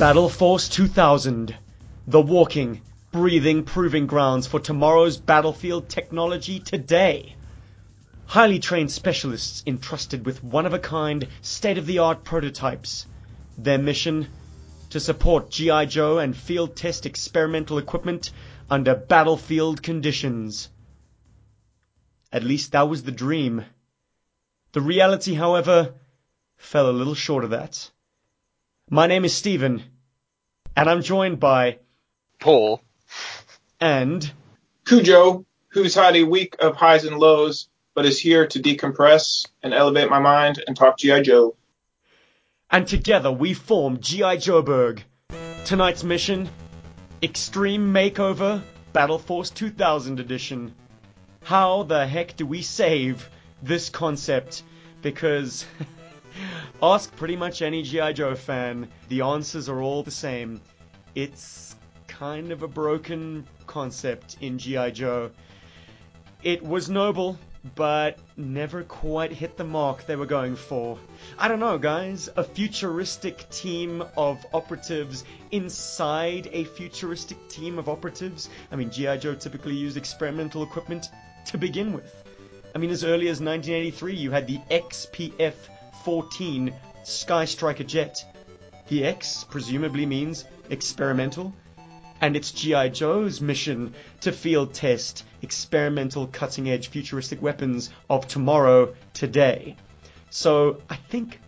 Battle Force 2000. The walking, breathing proving grounds for tomorrow's battlefield technology today. Highly trained specialists entrusted with one of a kind, state of the art prototypes. Their mission? To support G.I. Joe and field test experimental equipment under battlefield conditions. At least that was the dream. The reality, however, fell a little short of that. My name is Stephen, and I'm joined by Paul and Cujo, who's had a week of highs and lows, but is here to decompress and elevate my mind and talk G.I. Joe. And together we form G.I. Joburg. Tonight's mission Extreme Makeover Battle Force 2000 Edition. How the heck do we save this concept? Because ask pretty much any G.I. Joe fan, the answers are all the same. It's kind of a broken concept in G.I. Joe. It was noble, but never quite hit the mark they were going for. I don't know, guys. A futuristic team of operatives inside a futuristic team of operatives. I mean, G.I. Joe typically used experimental equipment to begin with. I mean, as early as 1983, you had the XPF 14 Sky Striker jet. The X presumably means experimental, and it's G.I. Joe's mission to field test experimental cutting edge futuristic weapons of tomorrow today. So I think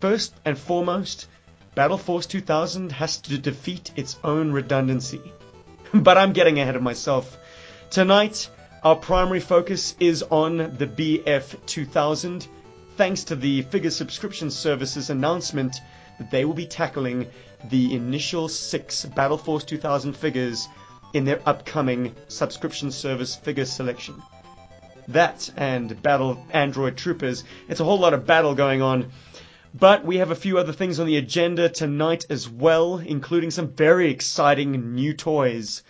first and foremost, Battle Force 2000 has to defeat its own redundancy. but I'm getting ahead of myself. Tonight, our primary focus is on the BF 2000, thanks to the Figure Subscription Services announcement that they will be tackling the initial six Battle Force 2000 figures in their upcoming subscription service figure selection. That and Battle Android Troopers, it's a whole lot of battle going on. But we have a few other things on the agenda tonight as well, including some very exciting new toys.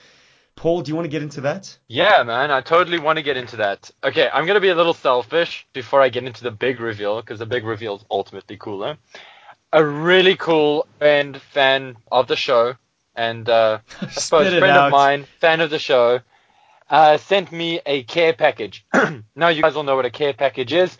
Paul, do you want to get into that? Yeah, man, I totally want to get into that. Okay, I'm going to be a little selfish before I get into the big reveal, because the big reveal is ultimately cooler. A really cool and fan of the show, and uh, I suppose friend out. of mine, fan of the show, uh, sent me a care package. now you guys all know what a care package is.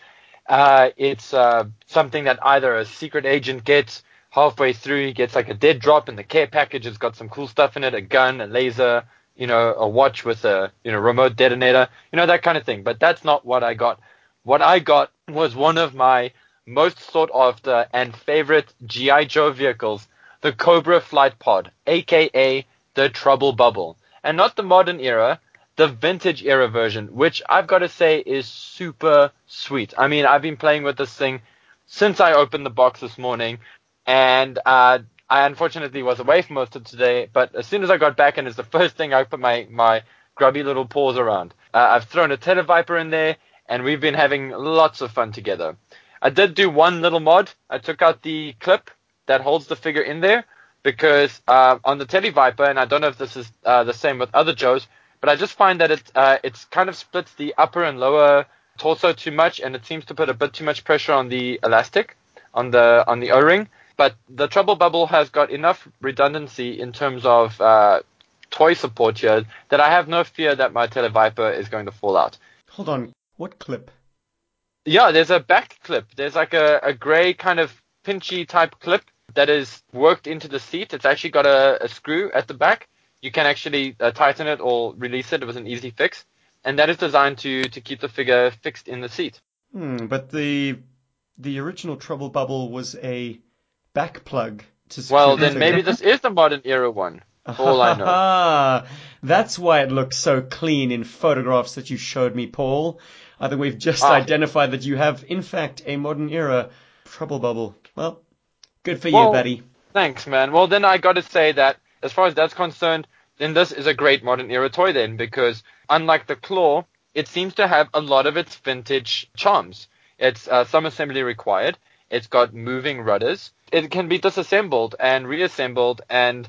Uh, it's uh, something that either a secret agent gets halfway through. He gets like a dead drop, and the care package has got some cool stuff in it: a gun, a laser, you know, a watch with a you know remote detonator, you know that kind of thing. But that's not what I got. What I got was one of my most sought after and favorite GI Joe vehicles, the Cobra Flight Pod, aka the Trouble Bubble, and not the modern era, the vintage era version, which I've got to say is super sweet. I mean, I've been playing with this thing since I opened the box this morning, and uh, I unfortunately was away for most of today. But as soon as I got back, and it's the first thing I put my my grubby little paws around. Uh, I've thrown a Televiper in there, and we've been having lots of fun together. I did do one little mod. I took out the clip that holds the figure in there because uh, on the Televiper, and I don't know if this is uh, the same with other Joes, but I just find that it uh, it's kind of splits the upper and lower torso too much, and it seems to put a bit too much pressure on the elastic, on the on the O-ring. But the Trouble Bubble has got enough redundancy in terms of uh, toy support here that I have no fear that my Televiper is going to fall out. Hold on, what clip? Yeah, there's a back clip. There's like a, a gray kind of pinchy type clip that is worked into the seat. It's actually got a, a screw at the back. You can actually uh, tighten it or release it with an easy fix. And that is designed to, to keep the figure fixed in the seat. Hmm, but the the original Trouble Bubble was a back plug to Well, the then maybe this is the modern era one. All I know. That's why it looks so clean in photographs that you showed me, Paul. I think we've just Ah. identified that you have, in fact, a modern era Trouble Bubble. Well, good for you, buddy. Thanks, man. Well, then I got to say that as far as that's concerned, then this is a great modern era toy then because unlike the claw, it seems to have a lot of its vintage charms. It's uh, some assembly required. It's got moving rudders. It can be disassembled and reassembled and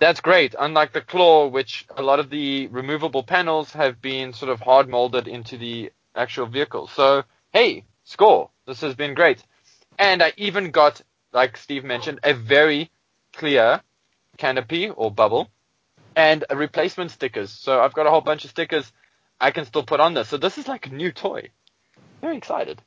that's great. Unlike the claw, which a lot of the removable panels have been sort of hard molded into the actual vehicle. So, hey, score. This has been great. And I even got, like Steve mentioned, a very clear canopy or bubble and replacement stickers. So I've got a whole bunch of stickers I can still put on this. So this is like a new toy. Very excited.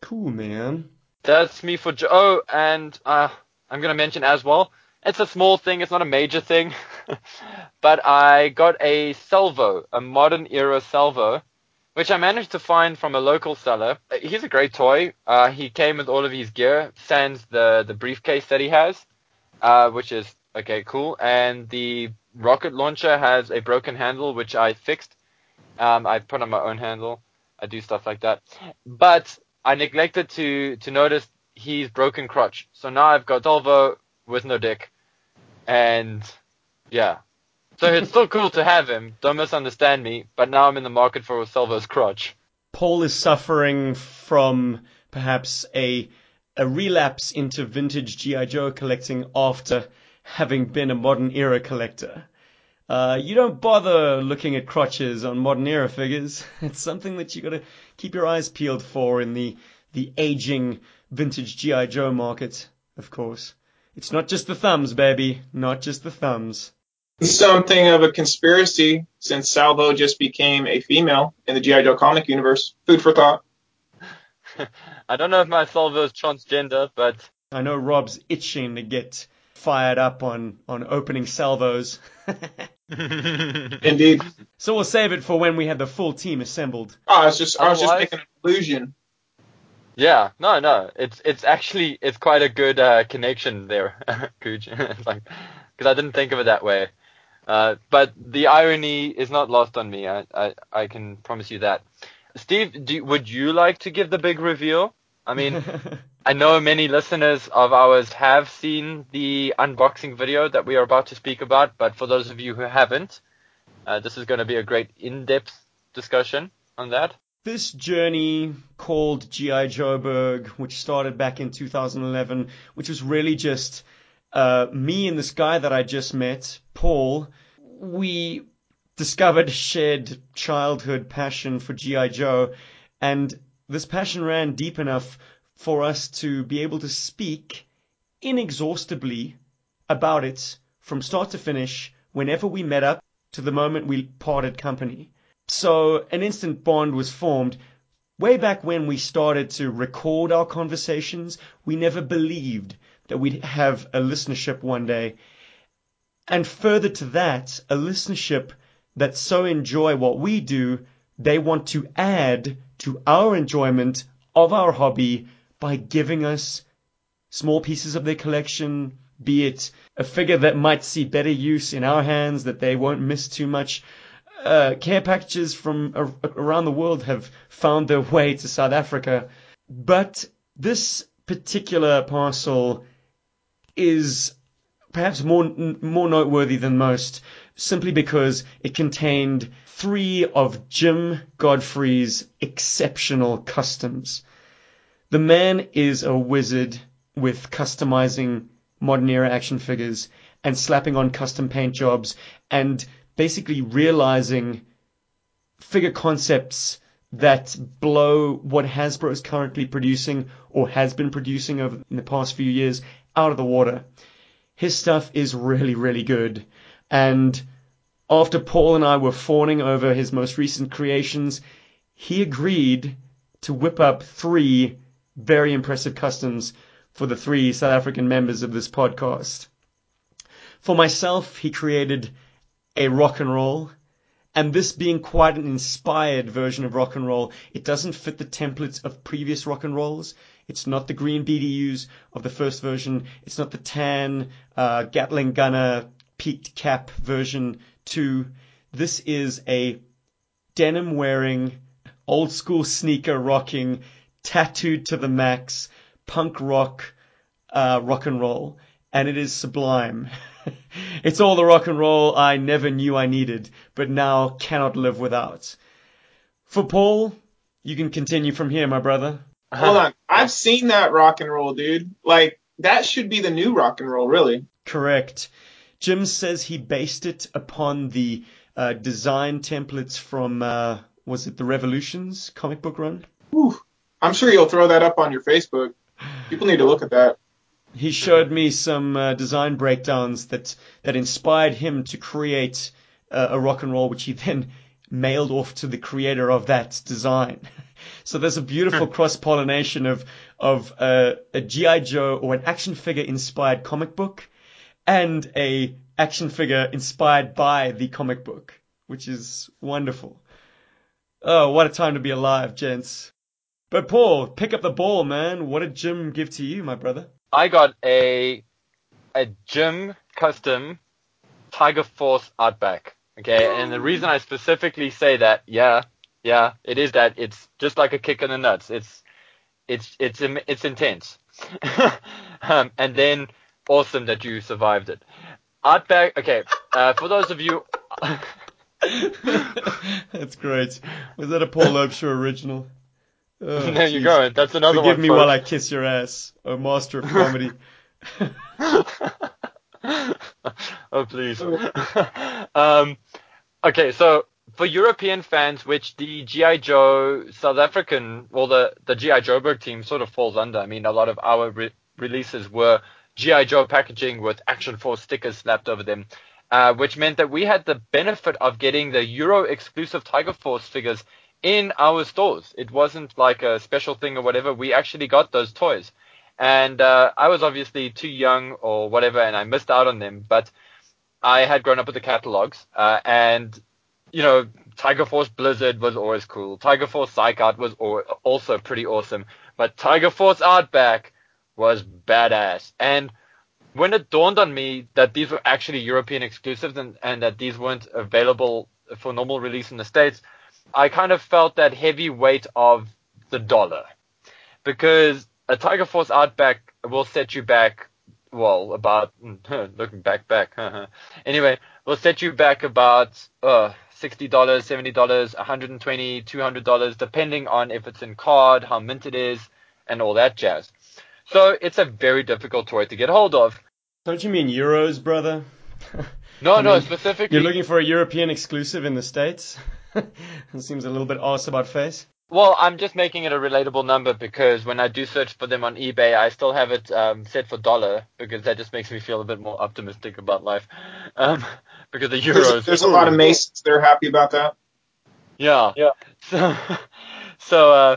Cool, man. That's me for Joe. Oh, and uh, I'm gonna mention as well. It's a small thing. It's not a major thing, but I got a salvo, a modern era salvo, which I managed to find from a local seller. He's a great toy. Uh, he came with all of his gear, sans the the briefcase that he has, uh, which is okay, cool. And the rocket launcher has a broken handle, which I fixed. Um, I put on my own handle. I do stuff like that. But I neglected to to notice he's broken crotch. So now I've got Salvo with no dick, and yeah. So it's still cool to have him. Don't misunderstand me. But now I'm in the market for Salvo's crotch. Paul is suffering from perhaps a a relapse into vintage GI Joe collecting after having been a modern era collector. Uh, you don't bother looking at crotches on modern era figures. It's something that you got to keep your eyes peeled for in the the aging vintage GI Joe market, of course. It's not just the thumbs, baby. Not just the thumbs. Something of a conspiracy since Salvo just became a female in the GI Joe comic universe. Food for thought. I don't know if my Salvo is transgender, but I know Rob's itching to get fired up on on opening salvos. Indeed. So we'll save it for when we have the full team assembled. Oh, I was just I was just Otherwise- making an illusion. yeah, no, no, it's it's actually it's quite a good uh, connection there, Cooch. it's like because I didn't think of it that way. Uh, but the irony is not lost on me. I, I, I can promise you that. Steve, do, would you like to give the big reveal? I mean, I know many listeners of ours have seen the unboxing video that we are about to speak about, but for those of you who haven't, uh, this is going to be a great in-depth discussion on that. This journey called G.I. Joburg, which started back in 2011, which was really just uh, me and this guy that I just met, Paul, we discovered a shared childhood passion for G.I. Joe, and this passion ran deep enough for us to be able to speak inexhaustibly about it from start to finish whenever we met up to the moment we parted company. So an instant bond was formed. Way back when we started to record our conversations, we never believed that we'd have a listenership one day. And further to that, a listenership that so enjoy what we do, they want to add to our enjoyment of our hobby by giving us small pieces of their collection, be it a figure that might see better use in our hands, that they won't miss too much. Uh, care packages from around the world have found their way to South Africa. But this particular parcel is perhaps more more noteworthy than most, simply because it contained three of Jim Godfrey's exceptional customs. The man is a wizard with customizing modern era action figures and slapping on custom paint jobs and basically realizing figure concepts that blow what Hasbro is currently producing or has been producing over in the past few years out of the water. His stuff is really, really good. And after Paul and I were fawning over his most recent creations, he agreed to whip up three very impressive customs for the three South African members of this podcast. For myself, he created a rock and roll, and this being quite an inspired version of rock and roll, it doesn't fit the templates of previous rock and rolls. It's not the green BDUs of the first version. It's not the tan uh, Gatling gunner peaked cap version 2. This is a denim wearing, old school sneaker rocking, tattooed to the max, punk rock, uh, rock and roll. And it is sublime. it's all the rock and roll I never knew I needed, but now cannot live without. For Paul, you can continue from here, my brother. Hold on. I've seen that rock and roll, dude. Like that should be the new rock and roll, really. Correct. Jim says he based it upon the uh, design templates from, uh, was it the Revolutions comic book run? Whew. I'm sure you'll throw that up on your Facebook. People need to look at that. he showed me some uh, design breakdowns that that inspired him to create uh, a rock and roll, which he then mailed off to the creator of that design. So there's a beautiful cross pollination of of uh, a GI Joe or an action figure inspired comic book and a action figure inspired by the comic book, which is wonderful. Oh, what a time to be alive, gents. But Paul, pick up the ball, man. What did Jim give to you, my brother? I got a a Jim custom Tiger Force Outback. Okay, and the reason I specifically say that, yeah, yeah, it is that it's just like a kick in the nuts. It's it's it's it's intense, um, and then awesome that you survived it. Outback. Okay, uh, for those of you. That's great. Was that a Paul Loebscher original? Oh, there you go. That's another Forgive one. me folks. while I kiss your ass. A master of comedy. oh please. um, okay, so for European fans, which the GI Joe South African, well, the the GI Joburg team sort of falls under. I mean, a lot of our re- releases were GI Joe packaging with Action Force stickers slapped over them, uh, which meant that we had the benefit of getting the Euro exclusive Tiger Force figures in our stores. It wasn't like a special thing or whatever. We actually got those toys. And uh, I was obviously too young or whatever, and I missed out on them. But I had grown up with the catalogs, uh, and you know, Tiger Force Blizzard was always cool. Tiger Force Psych Out was also pretty awesome. But Tiger Force Outback was badass. And when it dawned on me that these were actually European exclusives and, and that these weren't available for normal release in the States, I kind of felt that heavy weight of the dollar. Because a Tiger Force Outback will set you back, well, about, looking back, back, anyway, will set you back about, uh, $60, $70, $120, $200, depending on if it's in card, how mint it is, and all that jazz. So it's a very difficult toy to get hold of. Don't you mean euros, brother? No, I no, mean, specifically. You're looking for a European exclusive in the States? it seems a little bit arse about face. Well, I'm just making it a relatable number because when I do search for them on eBay, I still have it um, set for dollar because that just makes me feel a bit more optimistic about life. Um, because the euros. There's, there's a lot of Masons that are happy about that. Yeah. Yeah. So, so uh,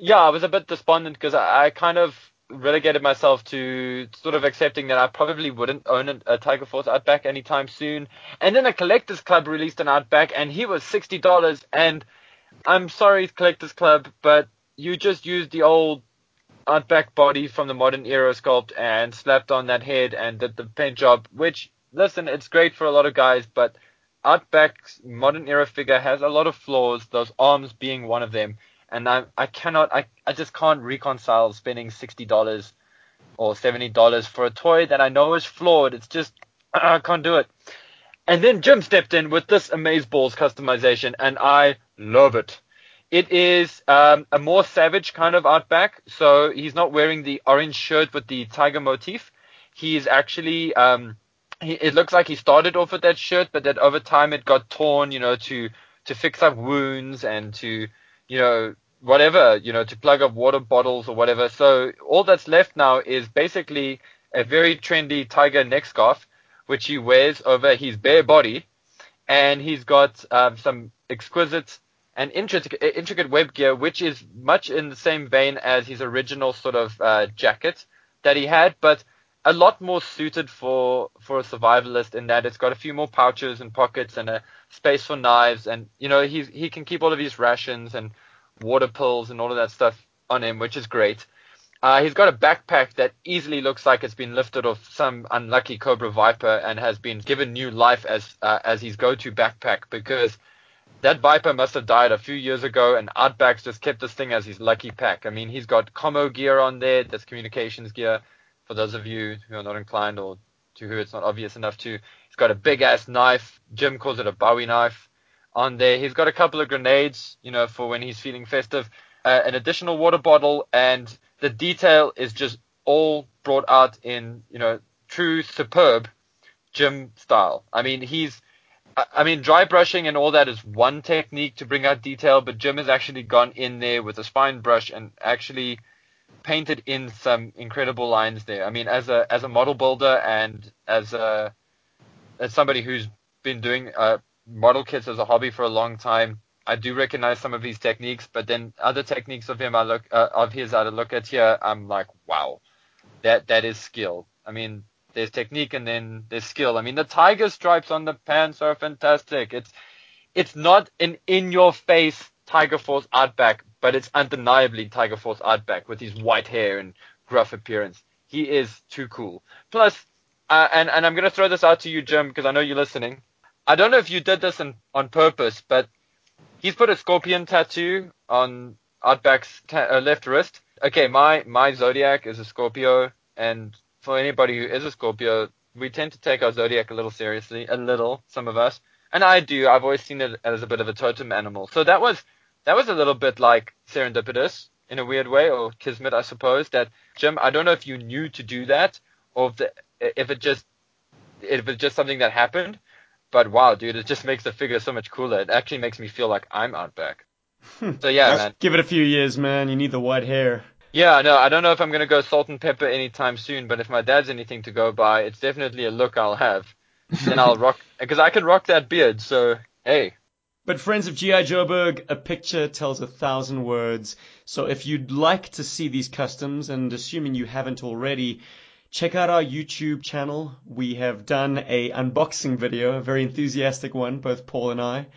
yeah, I was a bit despondent because I, I kind of relegated myself to sort of accepting that I probably wouldn't own a, a Tiger Force Outback anytime soon. And then a Collectors Club released an Outback, and he was sixty dollars. And I'm sorry, Collectors Club, but you just used the old Outback body from the modern era sculpt and slapped on that head and did the paint job. Which, listen, it's great for a lot of guys, but Outback's modern era figure has a lot of flaws. Those arms being one of them and I I cannot I, I just can't reconcile spending sixty dollars or seventy dollars for a toy that I know is flawed. It's just I can't do it. And then Jim stepped in with this Amazeballs customization, and I love it. It is um, a more savage kind of outback, so he's not wearing the orange shirt with the tiger motif. He is actually um, he, it looks like he started off with that shirt, but that over time it got torn, you know, to to fix up wounds and to you know, whatever, you know, to plug up water bottles or whatever. So all that's left now is basically a very trendy tiger neck scarf, which he wears over his bare body, and he's got um, some exquisite and intricate, intricate web gear, which is much in the same vein as his original sort of uh, jacket that he had, but a lot more suited for for a survivalist in that it's got a few more pouches and pockets and a space for knives and you know he he can keep all of his rations and water pills and all of that stuff on him, which is great. Uh, he's got a backpack that easily looks like it's been lifted off some unlucky Cobra Viper and has been given new life as uh, as his go-to backpack because that Viper must have died a few years ago and Outbacks just kept this thing as his lucky pack. I mean, he's got commo gear on there, that's communications gear for those of you who are not inclined or to who it's not obvious enough to. He's got a big ass knife. Jim calls it a Bowie knife on there. He's got a couple of grenades, you know, for when he's feeling festive, uh, an additional water bottle, and the detail is just all brought out in, you know, true superb Jim style. I mean, he's, I mean, dry brushing and all that is one technique to bring out detail, but Jim has actually gone in there with a spine brush and actually painted in some incredible lines there. I mean, as a as a model builder and as a as somebody who's been doing uh, model kits as a hobby for a long time, I do recognize some of these techniques. But then other techniques of him, I look uh, of his, I look at here, I'm like, wow, that that is skill. I mean, there's technique and then there's skill. I mean, the tiger stripes on the pants are fantastic. It's it's not an in your face Tiger Force Outback, but it's undeniably Tiger Force Outback with his white hair and gruff appearance. He is too cool. Plus, uh, and and I'm gonna throw this out to you, Jim, because I know you're listening. I don't know if you did this in, on purpose, but he's put a scorpion tattoo on Outback's ta- uh, left wrist. Okay, my my zodiac is a Scorpio, and for anybody who is a Scorpio, we tend to take our zodiac a little seriously, a little, some of us, and I do. I've always seen it as a bit of a totem animal. So that was that was a little bit like serendipitous in a weird way, or kismet, I suppose. That Jim, I don't know if you knew to do that, or if the, if it just if it's just something that happened. But wow, dude, it just makes the figure so much cooler. It actually makes me feel like I'm Outback. Hmm. so yeah, man. Give it a few years, man. You need the white hair. Yeah, no, I don't know if I'm gonna go salt and pepper anytime soon, but if my dad's anything to go by, it's definitely a look I'll have. Then I'll rock because I can rock that beard. So hey, But friends of G.I. Joburg, a picture tells a thousand words. So if you'd like to see these customs, and assuming you haven't already, check out our YouTube channel. We have done a unboxing video, a very enthusiastic one, both Paul and I.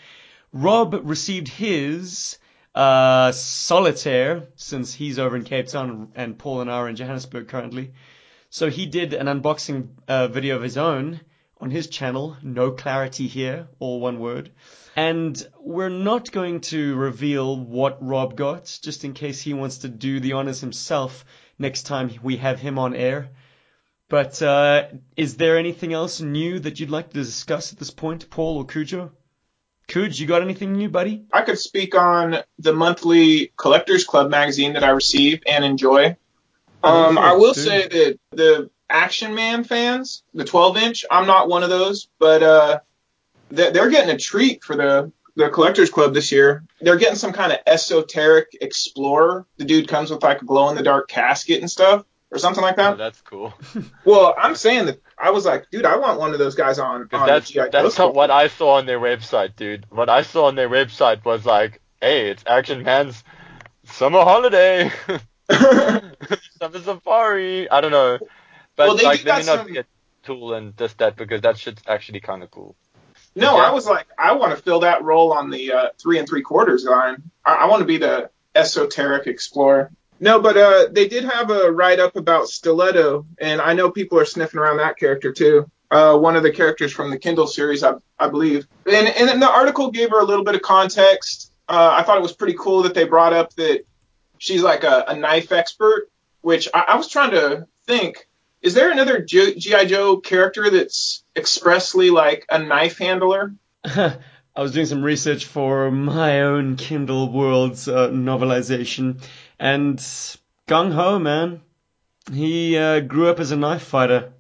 Rob received his uh, solitaire since he's over in Cape Town and Paul and I are in Johannesburg currently. So he did an unboxing uh, video of his own on his channel. No clarity here, all one word. And we're not going to reveal what Rob got, just in case he wants to do the honors himself next time we have him on air. But uh, is there anything else new that you'd like to discuss at this point, Paul or Cujo? Cuj, you got anything new, buddy? I could speak on the monthly Collectors Club magazine that I receive and enjoy. Um, Oh, I will say that the Action Man fans, the 12 inch, I'm not one of those, but uh, they- they're getting a treat for the the Collectors Club this year. They're getting some kind of esoteric explorer. The dude comes with like a glow in the dark casket and stuff, or something like that. oh, that's cool. Well, I'm saying that I was like, dude, I want one of those guys on. On that's G.I. Joe that's not what I saw on their website, dude. What I saw on their website was like, hey, it's Action Man's summer holiday, summer safari. I don't know, but Well, they like do let me not some- be a tool and this that because that shit's actually kind of cool. No, Okay. I was like, I want to fill that role on the uh, three and three quarters line. I, I want to be the esoteric explorer. No, but uh, they did have a write up about Stiletto, and I know people are sniffing around that character too. Uh, one of the characters from the Kindle series, I, I believe. And, and the article gave her a little bit of context. Uh, I thought it was pretty cool that they brought up that she's like a, a knife expert, which I, I was trying to think is there another GI Joe character that's expressly like a knife handler? I was doing some research for my own Kindle Worlds uh, novelization, and Gung Ho, man, he uh, grew up as a knife fighter,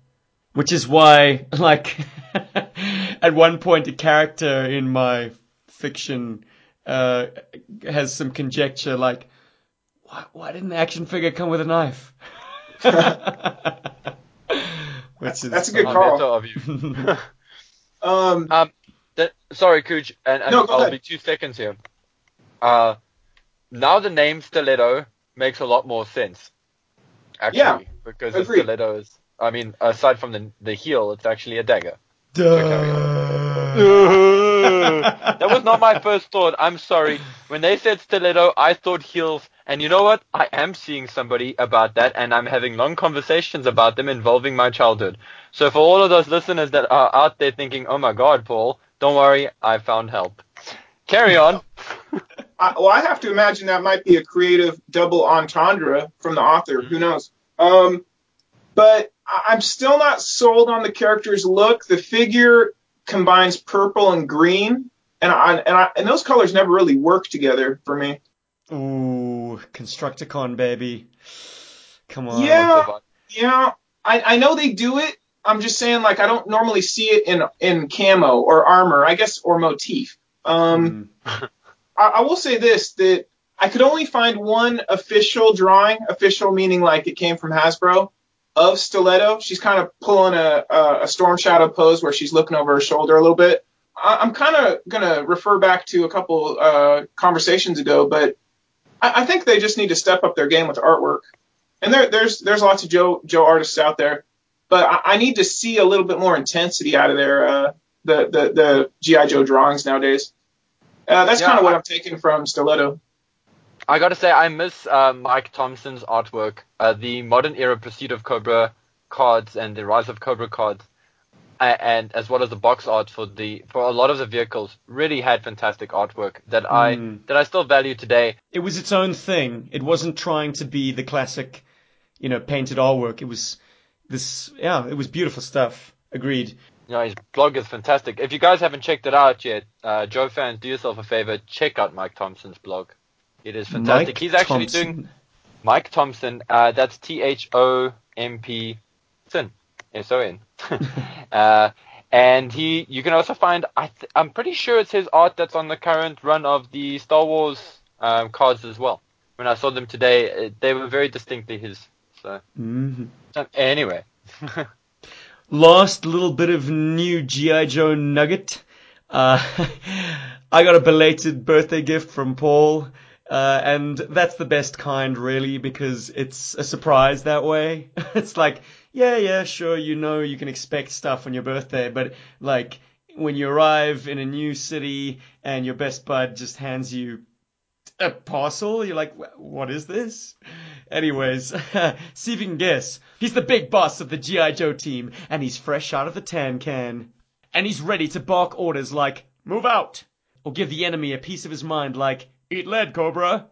which is why, like, at one point, a character in my fiction uh, has some conjecture, like, why, why didn't the action figure come with a knife? which is That's a good How call. of you. Um, Um, that, sorry, Cooch, and, and No, I'll ahead. be two seconds here. Uh, now the name Stiletto makes a lot more sense. Actually, Yeah, because the agreed. stiletto is, I mean, aside from the the heel, it's actually a dagger. Duh. that was not my first thought. I'm sorry. When they said stiletto, I thought heels. And you know what? I am seeing somebody about that, and I'm having long conversations about them involving my childhood. So for all of those listeners that are out there thinking, "Oh my God, Paul," don't worry, I found help. Carry on. I, well, I have to imagine that might be a creative double entendre from the author. Who knows? Um, but I- I'm still not sold on the character's look. The figure combines purple and green, and I, and I, and those colors never really work together for me. Ooh, Constructicon, baby. Come on. Yeah. Yeah, I, I know they do it. I'm just saying, like, I don't normally see it in in camo or armor, I guess, or motif. Um, Mm. I, I will say this: that I could only find one official drawing, official meaning like it came from Hasbro, of Stiletto. She's kind of pulling a, a, a Storm Shadow pose where she's looking over her shoulder a little bit. I, I'm kind of going to refer back to a couple uh, conversations ago, but I, I think they just need to step up their game with artwork. And there, there's there's lots of Joe Joe artists out there, but I, I need to see a little bit more intensity out of their uh, the the the GI Joe drawings nowadays. Uh, that's Yeah, kind of what I- I'm taking from Stiletto. I gotta say, I miss uh, Mike Thompson's artwork. Uh, the modern era Pursuit of Cobra cards and the Rise of Cobra cards, and as well as the box art for the for a lot of the vehicles, really had fantastic artwork that I Mm. that I still value today. It was its own thing. It wasn't trying to be the classic, you know, painted artwork. It was this, yeah, it was beautiful stuff. Agreed. You know, his blog is fantastic. If you guys haven't checked it out yet, uh, Joe fans, do yourself a favor, check out Mike Thompson's blog. It is fantastic. Mike He's actually Thompson. doing Mike Thompson. Uh, that's T H O M P Son S O N. Uh, and he, you can also find. I th- I'm pretty sure it's his art that's on the current run of the Star Wars um, cards as well. When I saw them today, uh, they were very distinctly his. So Mhm. uh, anyway, Last little bit of new G.I. Joe nugget. Uh, I got a belated birthday gift from Paul. Uh, and that's the best kind, really, because it's a surprise that way. it's like, yeah, yeah, sure, you know, you can expect stuff on your birthday, but like, when you arrive in a new city and your best bud just hands you a parcel, you're like, what is this? Anyways, see if you can guess. He's the big boss of the G.I. Joe team, and he's fresh out of the tan can. And he's ready to bark orders like, move out! Or give the enemy a piece of his mind like, eat lead, Cobra!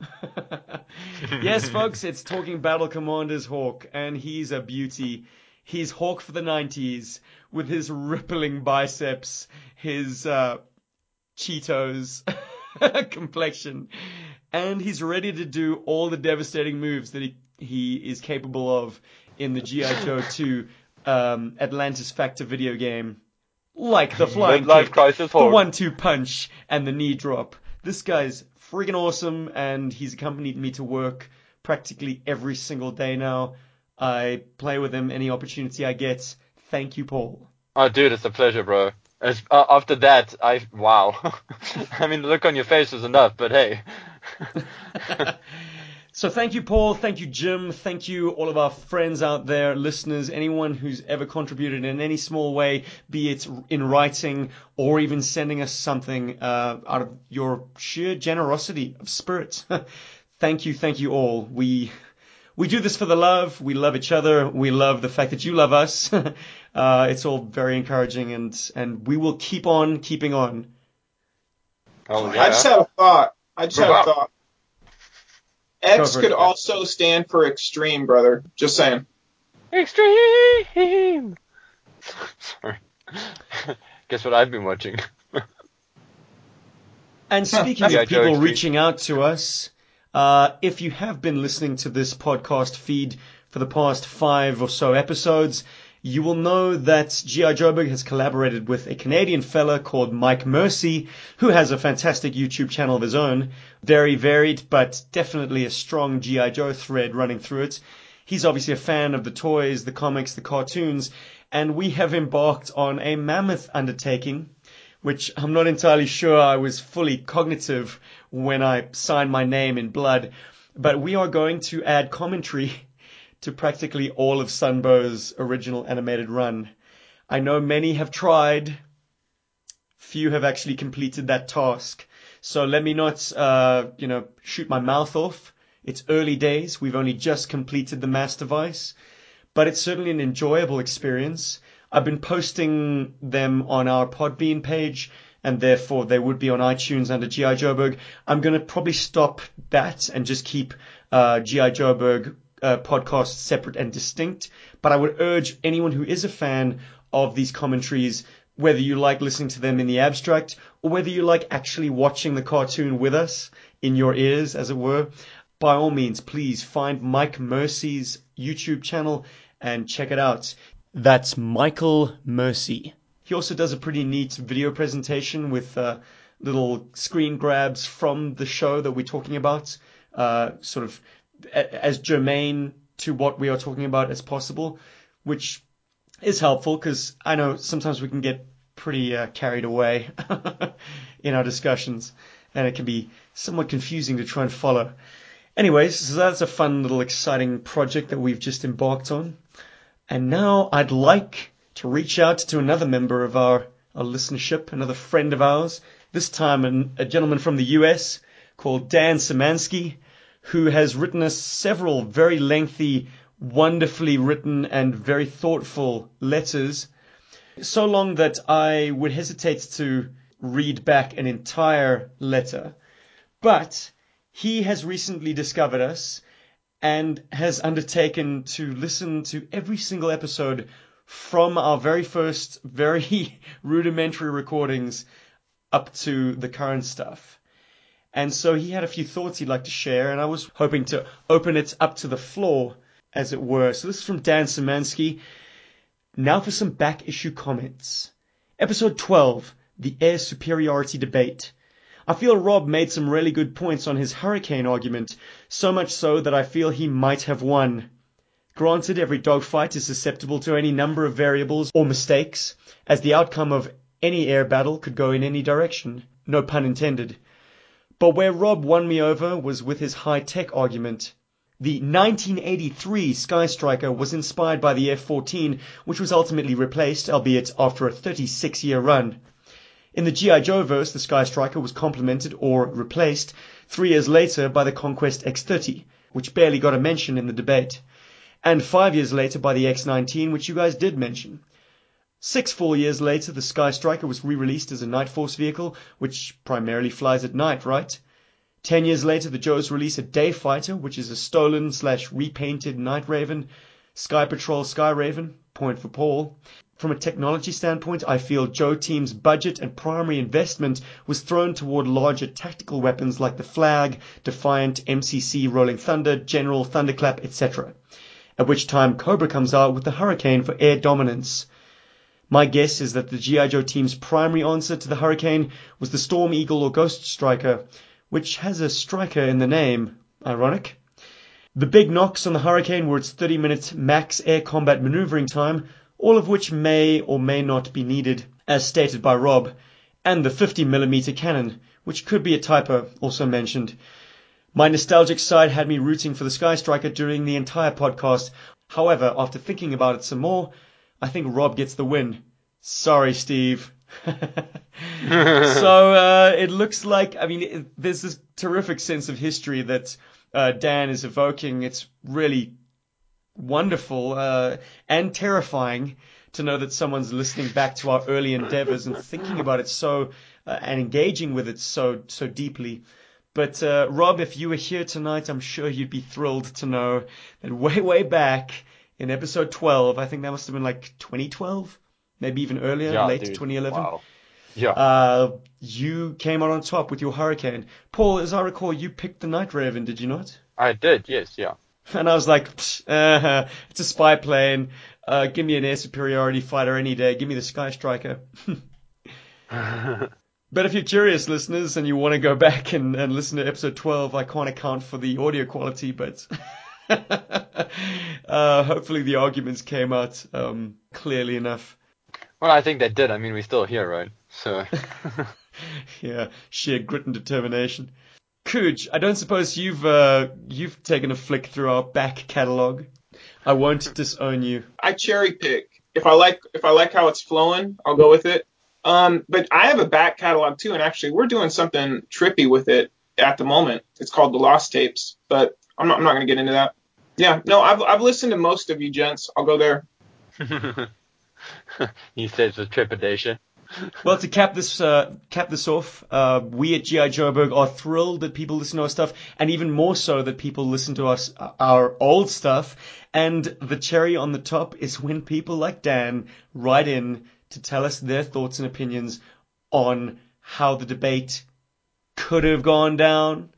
yes, folks, it's Talking Battle Commander's Hawk, and he's a beauty. He's Hawk for the 90s, with his rippling biceps, his, uh, Cheetos complexion, and he's ready to do all the devastating moves that he, he is capable of in the G.I. Joe 2 um, Atlantis Factor video game. Like the flying Midlife kick, crisis the one-two punch, and the knee drop. This guy's freaking awesome, and he's accompanied me to work practically every single day now. I play with him any opportunity I get. Thank you, Paul. Oh, dude, it's a pleasure, bro. As, uh, after that, I wow. I mean, the look on your face was enough, but hey. So thank you, Paul. Thank you, Jim. Thank you, all of our friends out there, listeners, anyone who's ever contributed in any small way, be it in writing or even sending us something uh, out of your sheer generosity of spirit. thank you, thank you all. We we do this for the love. We love each other. We love the fact that you love us. Uh, it's all very encouraging, and and we will keep on keeping on. Oh yeah. I just had a thought. I just had a thought. X could also stand for extreme, brother. Just saying. Extreme. Sorry. Guess what I've been watching? And speaking Yeah, of people Extreme. reaching out to us, uh, if you have been listening to this podcast feed for the past five or so episodes, you will know that G.I. Joburg has collaborated with a Canadian fella called Mike Mercy, who has a fantastic YouTube channel of his own. Very varied, but definitely a strong G.I. Joe thread running through it. He's obviously a fan of the toys, the comics, the cartoons, and we have embarked on a mammoth undertaking which I'm not entirely sure I was fully cognitive when I signed my name in blood. But we are going to add commentary to practically all of Sunbow's original animated run. I know many have tried, few have actually completed that task. So let me not, uh, you know, shoot my mouth off. It's early days. We've only just completed the master device, but it's certainly an enjoyable experience. I've been posting them on our Podbean page, and therefore they would be on iTunes under GI Joburg. I'm going to probably stop that and just keep uh, GI Joburg uh, podcasts separate and distinct. But I would urge anyone who is a fan of these commentaries, whether you like listening to them in the abstract or whether you like actually watching the cartoon with us in your ears, as it were, by all means, please find Mike Mercy's YouTube channel and check it out. That's Michael Mercy. He also does a pretty neat video presentation with uh, little screen grabs from the show that we're talking about, uh, sort of as germane to what we are talking about as possible, which is helpful because I know sometimes we can get pretty uh, carried away in our discussions, and it can be somewhat confusing to try and follow. Anyways, so that's a fun little exciting project that we've just embarked on. And now I'd like to reach out to another member of our, our listenership, another friend of ours, this time an, a gentleman from the US called Dan Szymanski, who has written us several very lengthy, wonderfully written and very thoughtful letters, so long that I would hesitate to read back an entire letter. But he has recently discovered us and has undertaken to listen to every single episode from our very first, very rudimentary recordings up to the current stuff. And so he had a few thoughts he'd like to share, and I was hoping to open it up to the floor, as it were. So this is from Dan Szymanski. Now for some back issue comments. Episode 12, The Air Superiority Debate. I feel Rob made some really good points on his hurricane argument, so much so that I feel he might have won. Granted, every dogfight is susceptible to any number of variables or mistakes, as the outcome of any air battle could go in any direction. No pun intended. But where Rob won me over was with his high-tech argument. The 1983 Sky Striker was inspired by the F-14, which was ultimately replaced, albeit after a 36-year run. In the G.I. Joe verse, the Sky Striker was complemented or replaced three years later by the Conquest X30, which barely got a mention in the debate, and five years later by the X19, which you guys did mention. Six full years later, the Sky Striker was re-released as a Night Force vehicle, which primarily flies at night, right? Ten years later, the Joes release a Day Fighter, which is a stolen slash repainted Night Raven, Sky Patrol Sky Raven, point for Paul. From a technology standpoint, I feel Joe Team's budget and primary investment was thrown toward larger tactical weapons like the Flag, Defiant, MCC, Rolling Thunder, General, Thunderclap, etc. At which time Cobra comes out with the Hurricane for air dominance. My guess is that the G.I. Joe team's primary answer to the Hurricane was the Storm Eagle or Ghost Striker, which has a striker in the name. Ironic. The big knocks on the Hurricane were its 30 minute max air combat maneuvering time, all of which may or may not be needed, as stated by Rob, and the 50mm cannon, which could be a typo, also mentioned. My nostalgic side had me rooting for the Sky Striker during the entire podcast. However, after thinking about it some more, I think Rob gets the win. Sorry, Steve. so uh, it looks like, I mean, it, there's this terrific sense of history that uh, Dan is evoking. It's really wonderful uh, and terrifying to know that someone's listening back to our early endeavors and thinking about it so uh, and engaging with it so so deeply. But uh, Rob, if you were here tonight, I'm sure you'd be thrilled to know that way way back in episode 12, I think that must have been like 2012, maybe even earlier, Yeah, late dude. 2011. Wow. Yeah. Uh, you came out on top with your Hurricane. Paul, as I recall, you picked the Night Raven, did you not? I did, yes, yeah. And I was like, uh, it's a spy plane. Uh, give me an air superiority fighter any day. Give me the Sky Striker. but if you're curious, listeners, and you want to go back and, and listen to episode 12, I can't account for the audio quality, but uh, hopefully the arguments came out um, clearly enough. well, I think they did. I mean, we're still here, right? So, Yeah, sheer grit and determination. Cooge, I don't suppose you've uh, you've taken a flick through our back catalogue. I won't disown you. I cherry pick. If I like if I like how it's flowing, I'll go with it. Um, but I have a back catalog too, and actually we're doing something trippy with it at the moment. It's called the Lost Tapes, but I'm not I'm not gonna get into that. Yeah, no, I've I've listened to most of you gents. I'll go there. he says with trepidation. Well, to cap this uh, cap this off, uh, we at GI Joburg are thrilled that people listen to our stuff, and even more so that people listen to us our old stuff. And the cherry on the top is when people like Dan write in to tell us their thoughts and opinions on how the debate could have gone down.